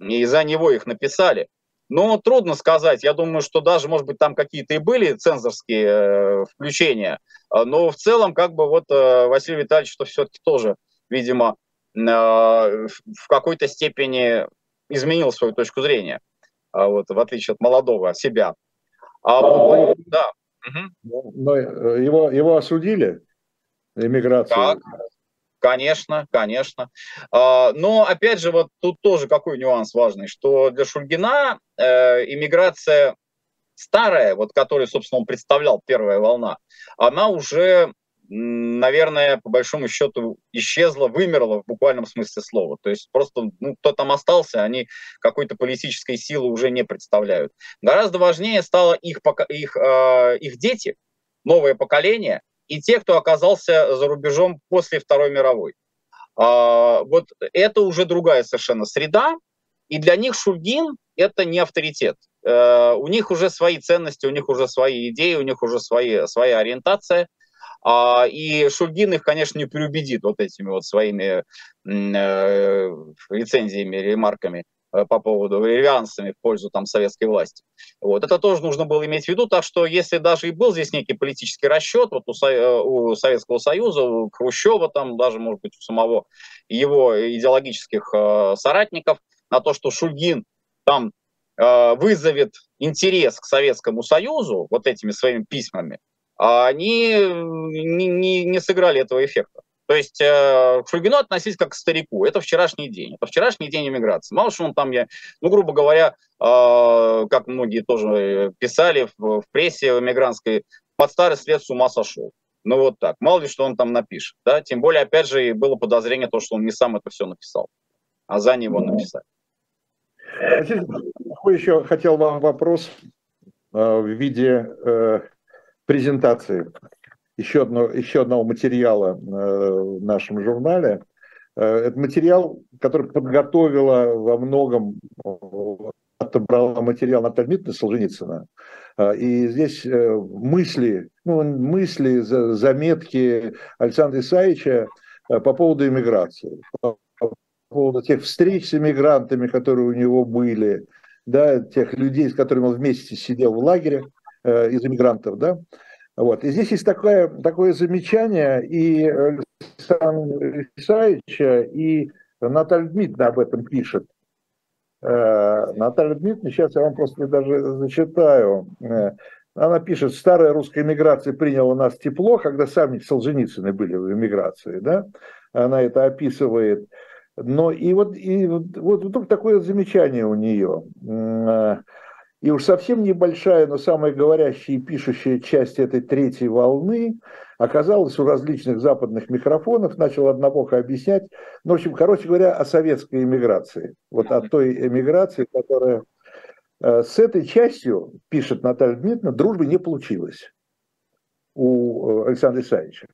И за него их написали. Ну, трудно сказать. Я думаю, что даже, может быть, там какие-то и были цензорские э, включения. А, но в целом, как бы вот э, Василий Витальевич, что все-таки тоже, видимо, э, в какой-то степени изменил свою точку зрения. А вот, в отличие от молодого себя. А, а да. Но э, его, его осудили, эмиграцию. Так. Конечно, конечно. А, но опять же, вот тут тоже какой нюанс важный, что для Шульгина э, иммиграция старая, вот которую, собственно, он представлял, первая волна, она уже, наверное, по большому счету исчезла, вымерла в буквальном смысле слова. То есть просто, ну, кто там остался, они какой-то политической силы уже не представляют. Гораздо важнее стало их, их, э, их дети, новое поколение, и те, кто оказался за рубежом после Второй мировой. А, вот это уже другая совершенно среда, и для них Шульгин это не авторитет. Э, у них уже свои ценности, у них уже свои идеи, у них уже свои, своя ориентация. А, и Шульгин их, конечно, не переубедит вот этими вот своими лицензиями. Э, по поводу реверансами в пользу там советской власти. Вот. Это тоже нужно было иметь в виду, так что если даже и был здесь некий политический расчет вот у, Со- у Советского Союза, у Хрущева, там даже, может быть, у самого его идеологических э, соратников, на то, что Шульгин там э, вызовет интерес к Советскому Союзу вот этими своими письмами, они не, не, не сыграли этого эффекта. То есть э, к Шульгину относились как к старику. Это вчерашний день. Это вчерашний день иммиграции. Мало что он там, я, ну, грубо говоря, э, как многие тоже писали в, в прессе эмигрантской, под старый след с ума сошел. Ну вот так. Мало ли, что он там напишет. Да? Тем более, опять же, было подозрение то, что он не сам это все написал, а за него написали. Я еще хотел вам вопрос э, в виде э, презентации еще, одно, еще одного материала э, в нашем журнале. Э, это материал, который подготовила во многом, отобрала материал Наталья Дмитриевна Солженицына. Э, и здесь мысли, ну, мысли, заметки Александра Исаевича по поводу иммиграции, по поводу тех встреч с иммигрантами, которые у него были, да, тех людей, с которыми он вместе сидел в лагере из иммигрантов, да, вот. И здесь есть такое, такое замечание и Александра Исаевича, и Наталья Дмитриевна об этом пишет. Э, Наталья Дмитриевна, сейчас я вам просто даже зачитаю. Э, она пишет, старая русская эмиграция приняла нас тепло, когда сами Солженицыны были в эмиграции. Да? Она это описывает. Но и вот, и вот, вот, вот такое замечание у нее. И уж совсем небольшая, но самая говорящая и пишущая часть этой третьей волны оказалась у различных западных микрофонов, начал однобоко объяснять, ну, в общем, короче говоря, о советской эмиграции. Вот о той эмиграции, которая э, с этой частью, пишет Наталья Дмитриевна, дружбы не получилось у э, Александра Исаевича.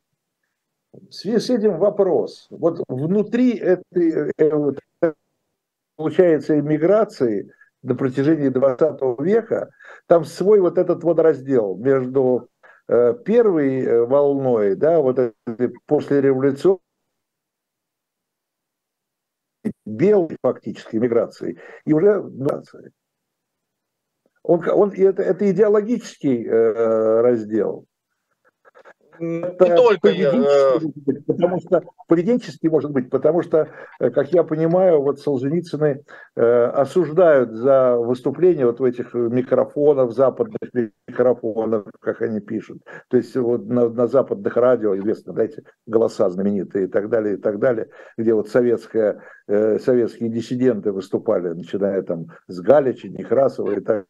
В связи с этим вопрос. Вот внутри этой, э, получается, эмиграции – на протяжении 20 века, там свой вот этот вот раздел между э, первой э, волной, да, вот этой революции, белой фактически миграции, и уже миграции. Он, он, это, это идеологический э, раздел не только э, быть, потому что поведенческий может быть, потому что, э, как я понимаю, вот Солженицыны э, осуждают за выступление вот в этих микрофонах, западных микрофонах, как они пишут. То есть вот на, на западных радио, известно, эти голоса знаменитые и так далее, и так далее, где вот советская, э, советские диссиденты выступали, начиная там с Галича, Некрасова и так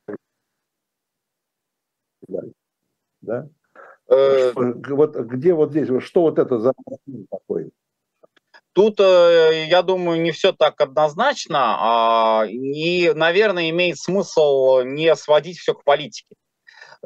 далее. Да? Э, вот где вот здесь, что вот это за такой? Тут, э, я думаю, не все так однозначно, а, и, наверное, имеет смысл не сводить все к политике.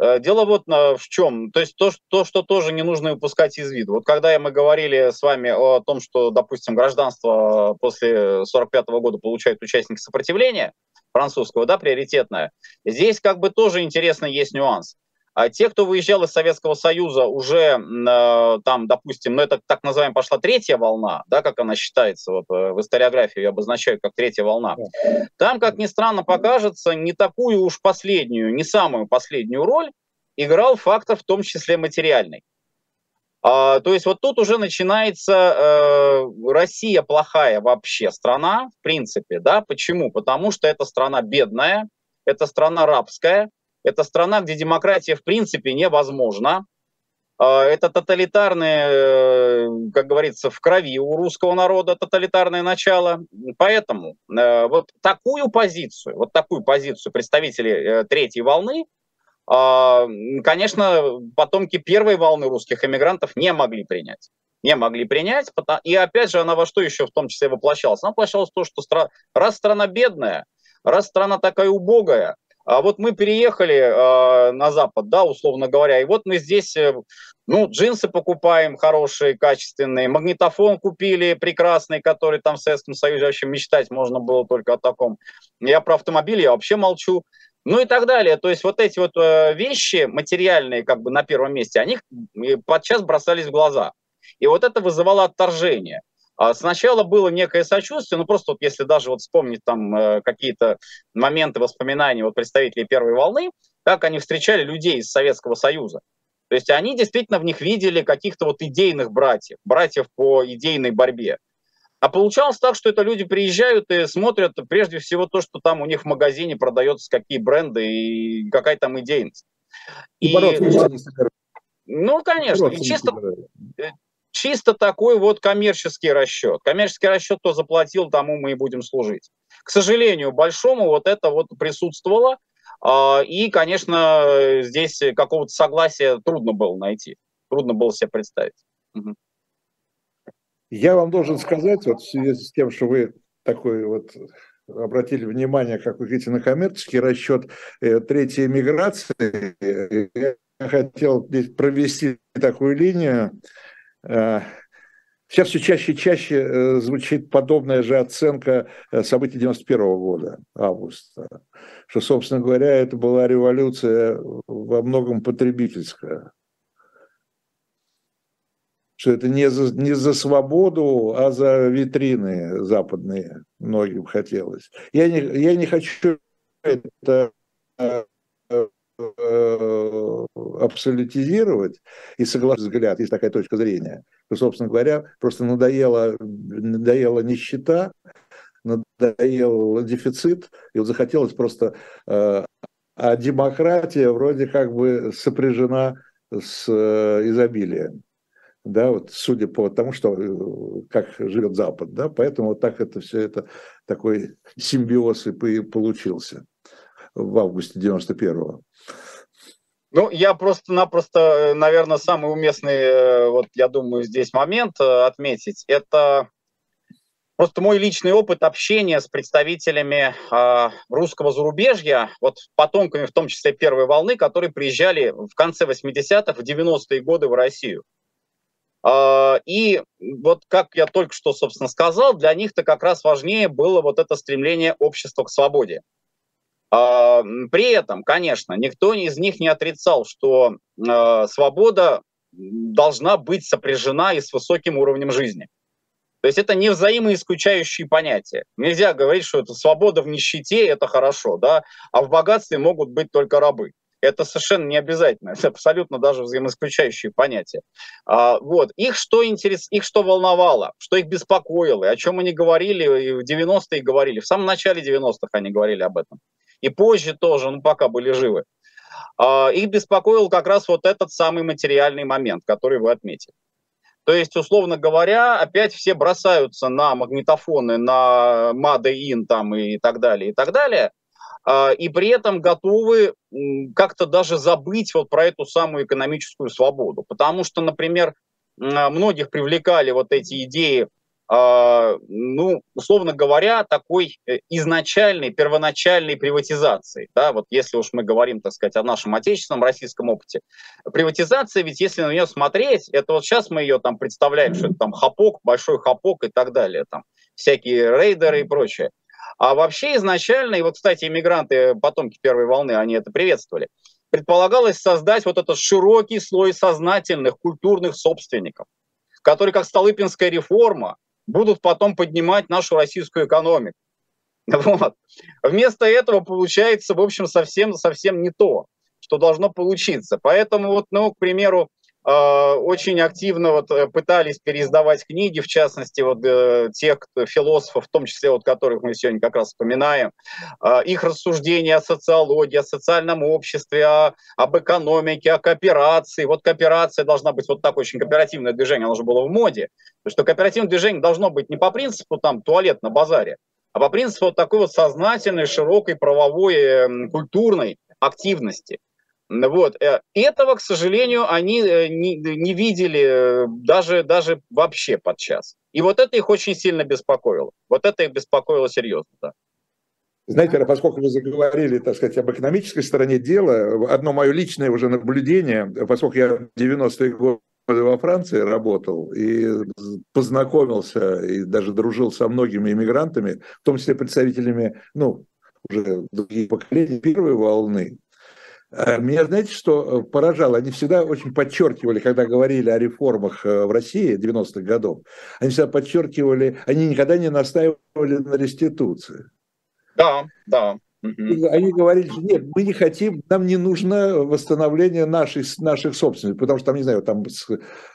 Э, дело вот в чем, то есть то, то, что тоже не нужно упускать из виду. Вот когда мы говорили с вами о том, что, допустим, гражданство после 45 года получают участники сопротивления французского, да, приоритетное, здесь как бы тоже интересно есть нюанс. А те, кто выезжал из Советского Союза уже э, там, допустим, ну это так называемая пошла третья волна, да, как она считается, вот э, в историографии ее обозначают как третья волна. Там, как ни странно покажется, не такую уж последнюю, не самую последнюю роль играл фактор, в том числе материальный. А, то есть вот тут уже начинается э, Россия плохая вообще страна, в принципе, да, почему? Потому что это страна бедная, это страна рабская, это страна, где демократия в принципе невозможна. А, это тоталитарное, э, как говорится, в крови у русского народа тоталитарное начало. Поэтому э, вот такую позицию, вот такую позицию представителей э, третьей волны, а, конечно, потомки первой волны русских эмигрантов не могли принять. Не могли принять. И опять же, она во что еще в том числе воплощалась? Она воплощалась в то, что раз страна бедная, раз страна такая убогая, а вот мы переехали э, на Запад, да, условно говоря, и вот мы здесь, э, ну, джинсы покупаем хорошие, качественные, магнитофон купили прекрасный, который там в Советском Союзе вообще мечтать можно было только о таком. Я про автомобиль я вообще молчу. Ну и так далее. То есть вот эти вот э, вещи материальные как бы на первом месте, они подчас бросались в глаза. И вот это вызывало отторжение. А сначала было некое сочувствие, ну просто вот если даже вот вспомнить там э, какие-то моменты воспоминаний вот представителей первой волны, как они встречали людей из Советского Союза. То есть они действительно в них видели каких-то вот идейных братьев, братьев по идейной борьбе. А получалось так, что это люди приезжают и смотрят прежде всего то, что там у них в магазине продается, какие бренды и какая там идейность. И, и ну, конечно, и чисто, чисто такой вот коммерческий расчет. Коммерческий расчет, кто заплатил, тому мы и будем служить. К сожалению, большому вот это вот присутствовало, а, и, конечно, здесь какого-то согласия трудно было найти, трудно было себе представить. Я вам должен сказать, вот в связи с тем, что вы такой вот обратили внимание, как вы говорите, на коммерческий расчет э, третьей миграции, я хотел здесь провести такую линию. Э, сейчас все чаще и чаще э, звучит подобная же оценка событий 91 года, августа, что, собственно говоря, это была революция во многом потребительская что это не за, не за свободу, а за витрины западные многим хотелось. Я не, я не хочу это э, э, абсолютизировать и согласен взгляд, есть такая точка зрения, что, собственно говоря, просто надоела, надоела нищета, надоел дефицит, и вот захотелось просто, э, а демократия вроде как бы сопряжена с изобилием. Да, вот судя по тому, что э, как живет Запад, да, поэтому вот так это все это такой симбиоз и получился в августе 91-го. Ну, я просто-напросто, э, наверное, самый уместный, э, вот я думаю, здесь момент отметить, это просто мой личный опыт общения с представителями э, русского зарубежья, вот потомками, в том числе первой волны, которые приезжали в конце 80-х, в 90-е годы в Россию. А, и вот как я только что, собственно, сказал, для них-то как раз важнее было вот это стремление общества к свободе. А, при этом, конечно, никто из них не отрицал, что а, свобода должна быть сопряжена и с высоким уровнем жизни. То есть это не взаимоисключающие понятия. Нельзя говорить, что это свобода в нищете – это хорошо, да, а в богатстве могут быть только рабы. Это совершенно не обязательно, <laughs> это абсолютно даже взаимоисключающие понятия. А, вот. Их что, интерес, их что волновало, что их беспокоило, о чем они говорили и в 90-е говорили, в самом начале 90-х они говорили об этом. И позже тоже, ну пока были живы. А, их беспокоил как раз вот этот самый материальный момент, который вы отметили. То есть, условно говоря, опять все бросаются на магнитофоны, на in там и так далее, и так далее – а, и при этом готовы как-то даже забыть вот про эту самую экономическую свободу. Потому что, например, многих привлекали вот эти идеи, ну, условно говоря, такой э, изначальной, первоначальной приватизации. Да, вот если уж мы говорим, так сказать, о нашем отечественном российском опыте. Приватизация, ведь если на нее смотреть, это вот сейчас мы ее там представляем, что это там хапок, большой хапок и так далее, там всякие рейдеры и прочее. А вообще изначально, и вот, кстати, иммигранты, потомки первой волны, они это приветствовали, предполагалось создать вот этот широкий слой сознательных культурных собственников, которые, как Столыпинская реформа, будут потом поднимать нашу российскую экономику. <laughs> Вот. Вместо этого получается, в общем, совсем, совсем не то, что должно получиться. Поэтому, вот, ну, к примеру, а, очень активно вот э, пытались переиздавать книги, в частности, вот э, тех философов, в том числе вот которых мы сегодня как раз вспоминаем, а, их рассуждения о социологии, о социальном обществе, о, об экономике, о кооперации. Вот кооперация должна быть вот так очень кооперативное движение, оно же было в моде, что кооперативное движение должно быть не по принципу там туалет на базаре, а по принципу вот такой вот сознательной, широкой правовой, эм, культурной активности. Вот. Э, этого, к сожалению, они э, не, не видели э, даже, даже вообще подчас. И вот это их очень сильно беспокоило. Вот это их беспокоило серьезно, да. Знаете, поскольку вы заговорили, так сказать, об экономической стороне дела, одно мое личное уже наблюдение, поскольку я в 90-е годы во Франции работал и познакомился и даже дружил со многими иммигрантами, в том числе представителями, ну, уже других поколений первой волны, Э, меня, знаете, что э, поражало? Они всегда очень подчеркивали, когда говорили о реформах э, в России 90-х годов, они всегда подчеркивали, они никогда не настаивали на реституции. Да, да. Они говорили, нет, мы не хотим, нам не нужно восстановление нашей, наших собственностей, потому что там, не знаю, там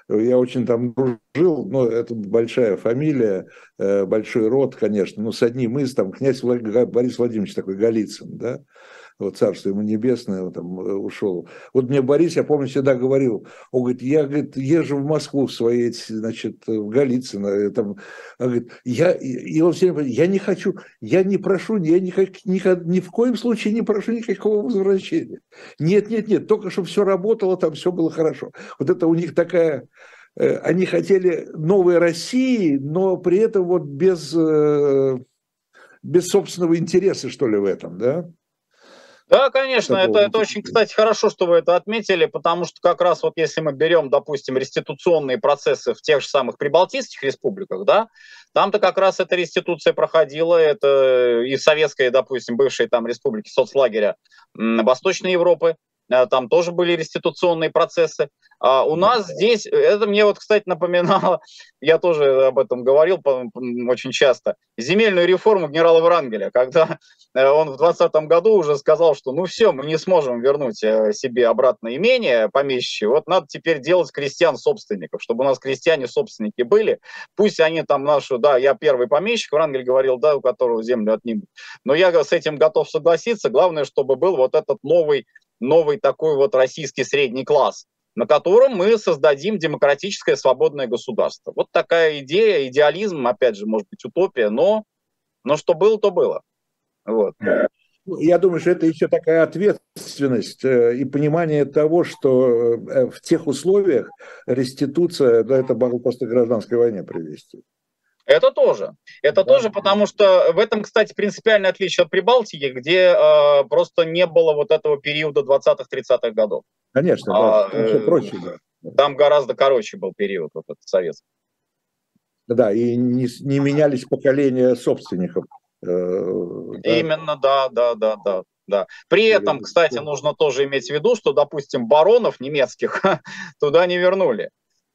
я очень там дружил, но это большая фамилия, э, большой род, конечно, но с одним из, там, князь Борис Владимирович такой, Голицын, да, царство ему небесное, он там э, ушел. Вот мне Борис, я помню, всегда говорил, он говорит, я говорит, езжу в Москву в своей, значит, в Голицыно, э, там, он говорит, я, и он все время я не хочу, я не прошу, я ни, ни, ни в коем случае не прошу никакого возвращения. Нет, нет, нет, только чтобы все работало, там все было хорошо. Вот это у них такая э, они хотели новой России, но при этом вот без, без собственного интереса, что ли, в этом, да? Да, конечно, это, это очень, кстати, хорошо, что вы это отметили, потому что как раз вот если мы берем, допустим, реституционные процессы в тех же самых прибалтийских республиках, да, там-то как раз эта реституция проходила, это и советская, допустим, бывшие там республики соцлагеря Восточной Европы, там тоже были реституционные процессы. А у нас здесь, это мне вот, кстати, напоминало, <laughs> я тоже об этом говорил очень часто, земельную реформу генерала Врангеля, когда э, он в 2020 году уже сказал, что ну все, мы не сможем вернуть э, себе обратно имение помещичье, вот надо теперь делать крестьян-собственников, чтобы у нас крестьяне-собственники были, пусть они там нашу, да, я первый помещик, Врангель говорил, да, у которого землю отнимут, но я с этим готов согласиться, главное, чтобы был вот этот новый новый такой вот российский средний класс, на котором мы создадим демократическое свободное государство. Вот такая идея, идеализм, опять же, может быть, утопия, но, но что было, то было. Вот. Ну, я думаю, что это еще такая ответственность э, и понимание того, что э, в тех условиях реституция, да, это могло просто к гражданской войне привести. Это тоже. Это да. тоже, потому что в этом, кстати, принципиальное отличие от Прибалтики, где э, просто не было вот этого периода 20-30-х годов. Конечно, а, да, э, проще, да. Там гораздо короче был период вот этот советский. Да, и не, не менялись поколения собственников. Э, да. Именно, да, да, да, да. Да. При этом, кстати, нужно тоже иметь в виду, что, допустим, баронов немецких <laughs> туда не вернули.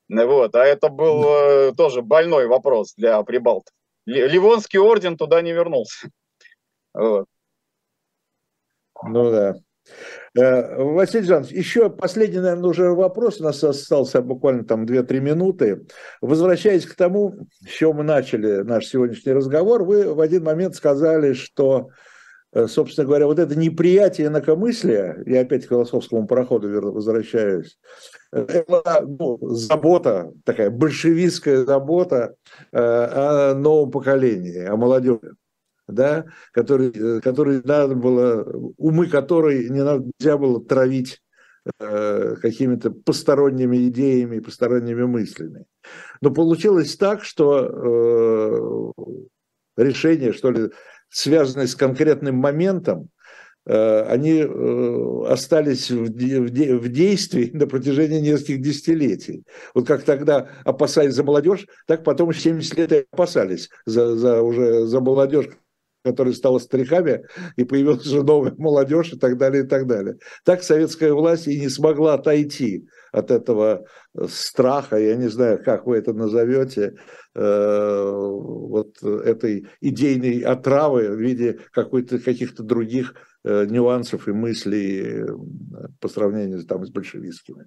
Вот, а это был э, тоже больной вопрос для прибалтов. Ливонский орден туда не вернулся. <laughs> Вот. Ну да. Э, Василий Жанович, еще последний, наверное, уже вопрос. У нас остался буквально там 2-3 минуты. Возвращаясь к тому, с чего мы начали наш сегодняшний разговор, вы в один момент сказали, что собственно говоря, вот это неприятие инакомыслия, я опять к философскому проходу возвращаюсь, э, это ну, забота, такая большевистская забота э, о новом поколении, о молодежи, да, который, который надо было, умы которой не надо, нельзя было травить какими-то посторонними идеями, посторонними мыслями. Но получилось так, что э, решение, что ли, связанные с конкретным моментом, э, они э, остались в действии <laughs> на протяжении нескольких десятилетий. Вот как тогда опасались за молодежь, так потом 70 лет и опасались за, за, уже за молодежь, которая стала стариками, и появилась уже новая молодежь и так далее, и так далее. Так советская власть и не смогла отойти от этого э, страха, я не знаю, как вы это назовете, э, вот этой идейной отравы в виде какой-то, каких-то других э, нюансов и мыслей по сравнению там, с большевистскими.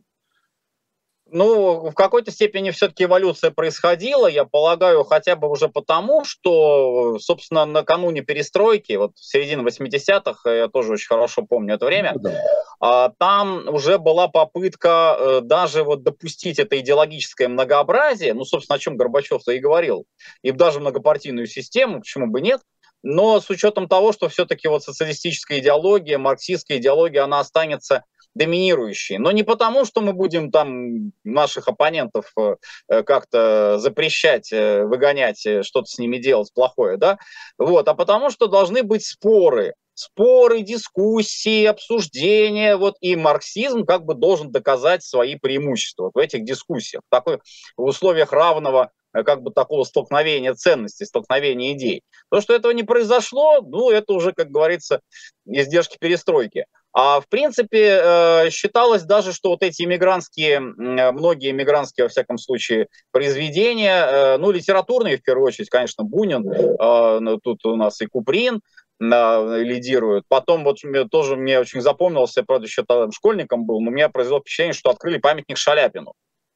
Ну, в какой-то степени все-таки эволюция происходила, я полагаю, хотя бы уже потому, что, собственно, накануне перестройки, вот в середине 80-х, я тоже очень хорошо помню это время, ну, да. там уже была попытка э, даже вот допустить это идеологическое многообразие, ну, собственно, о чем Горбачев-то и говорил, и даже многопартийную систему, почему бы нет, но с учетом того, что все-таки вот социалистическая идеология, марксистская идеология, она останется доминирующие. Но не потому, что мы будем там наших оппонентов э, э, как-то запрещать, э, выгонять, что-то с ними делать плохое, да, вот, а потому что должны быть споры, споры, дискуссии, обсуждения, вот, и марксизм как бы должен доказать свои преимущества в этих дискуссиях, в, такой, в условиях равного как бы такого столкновения ценностей, столкновения идей. То, что этого не произошло, ну, это уже, как говорится, издержки перестройки. А в принципе э, считалось даже, что вот эти иммигрантские, многие иммигрантские, во всяком случае, произведения, э, ну, литературные, в первую очередь, конечно, Бунин, э, ну, тут у нас и Куприн, лидируют. Потом вот тоже мне очень запомнился, правда, еще тогда школьником был, но у меня произвело впечатление, что открыли памятник Шаляпину.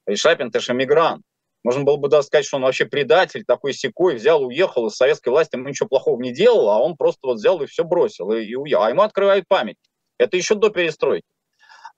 И Шаляпин, ты же эмигрант. Можно было бы даже сказать, что он вообще предатель, такой секой, взял, уехал, из советской власти ему ничего плохого не делал, а он просто вот взял и все бросил, и, и уехал. А ему открывают память. Это еще до перестройки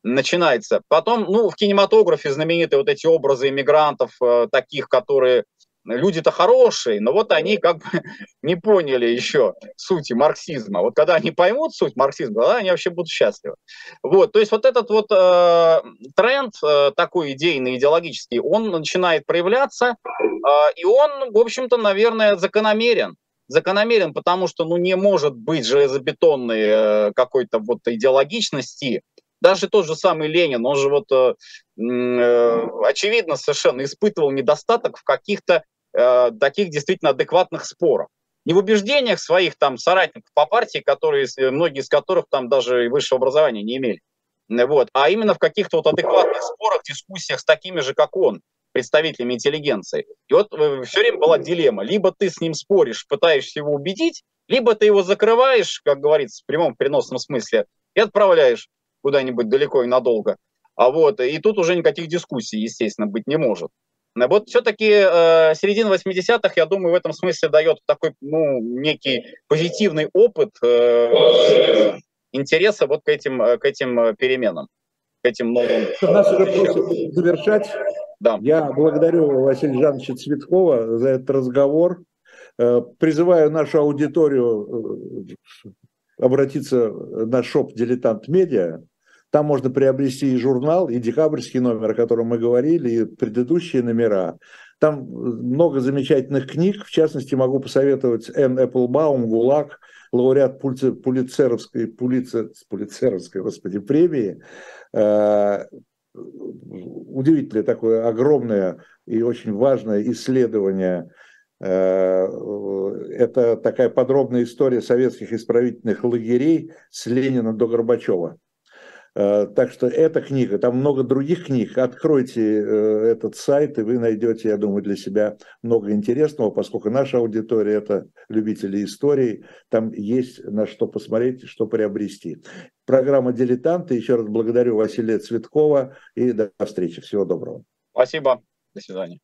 начинается. Потом, ну, в кинематографе знаменитые вот эти образы иммигрантов, э, таких, которые люди-то хорошие, но вот они как бы <laughs> не поняли еще сути марксизма. Вот когда они поймут суть марксизма, тогда они вообще будут счастливы. Вот, то есть вот этот вот э, тренд э, такой идейный, идеологический, он начинает проявляться, э, и он, в общем-то, наверное, закономерен. Закономерен, потому что, ну, не может быть железобетонной э, какой-то вот идеологичности, даже тот же самый Ленин, он же вот э, э, очевидно совершенно испытывал недостаток в каких-то э, таких действительно адекватных спорах. Не в убеждениях своих там соратников по партии, которые, многие из которых там даже высшего образования не имели, вот, а именно в каких-то вот адекватных спорах, дискуссиях с такими же, как он, представителями интеллигенции. И вот э, все время была дилемма. Либо ты с ним споришь, пытаешься его убедить, либо ты его закрываешь, как говорится, в прямом переносном смысле, и отправляешь куда-нибудь далеко и надолго. А вот, и тут уже никаких дискуссий, естественно, быть не может. Вот все-таки э, середина 80-х, я думаю, в этом смысле дает такой, ну, некий позитивный опыт э, интереса вот к этим, к этим переменам, к этим новым... Нас уже просят завершать. Да. Я благодарю Василия Жановича Цветкова за этот разговор. Э, призываю нашу аудиторию э, обратиться на шоп «Дилетант Медиа», там можно приобрести и журнал, и декабрьский номер, о котором мы говорили, и предыдущие номера. Там много замечательных книг, в частности, могу посоветовать Н. Эпплбаум «ГУЛАГ», лауреат Пулицеровской, Пулицер, Пулицеровской господи, премии. Удивительное такое огромное и очень важное исследование э, это такая подробная история советских исправительных лагерей с Ленина до Горбачева. Э, так что эта книга, там много других книг. Откройте э, этот сайт, и вы найдете, я думаю, для себя много интересного, поскольку наша аудитория – это любители истории. Там есть на что посмотреть, что приобрести. Программа «Дилетанты». Еще раз благодарю Василия Цветкова и до встречи. Всего доброго. Спасибо. До свидания.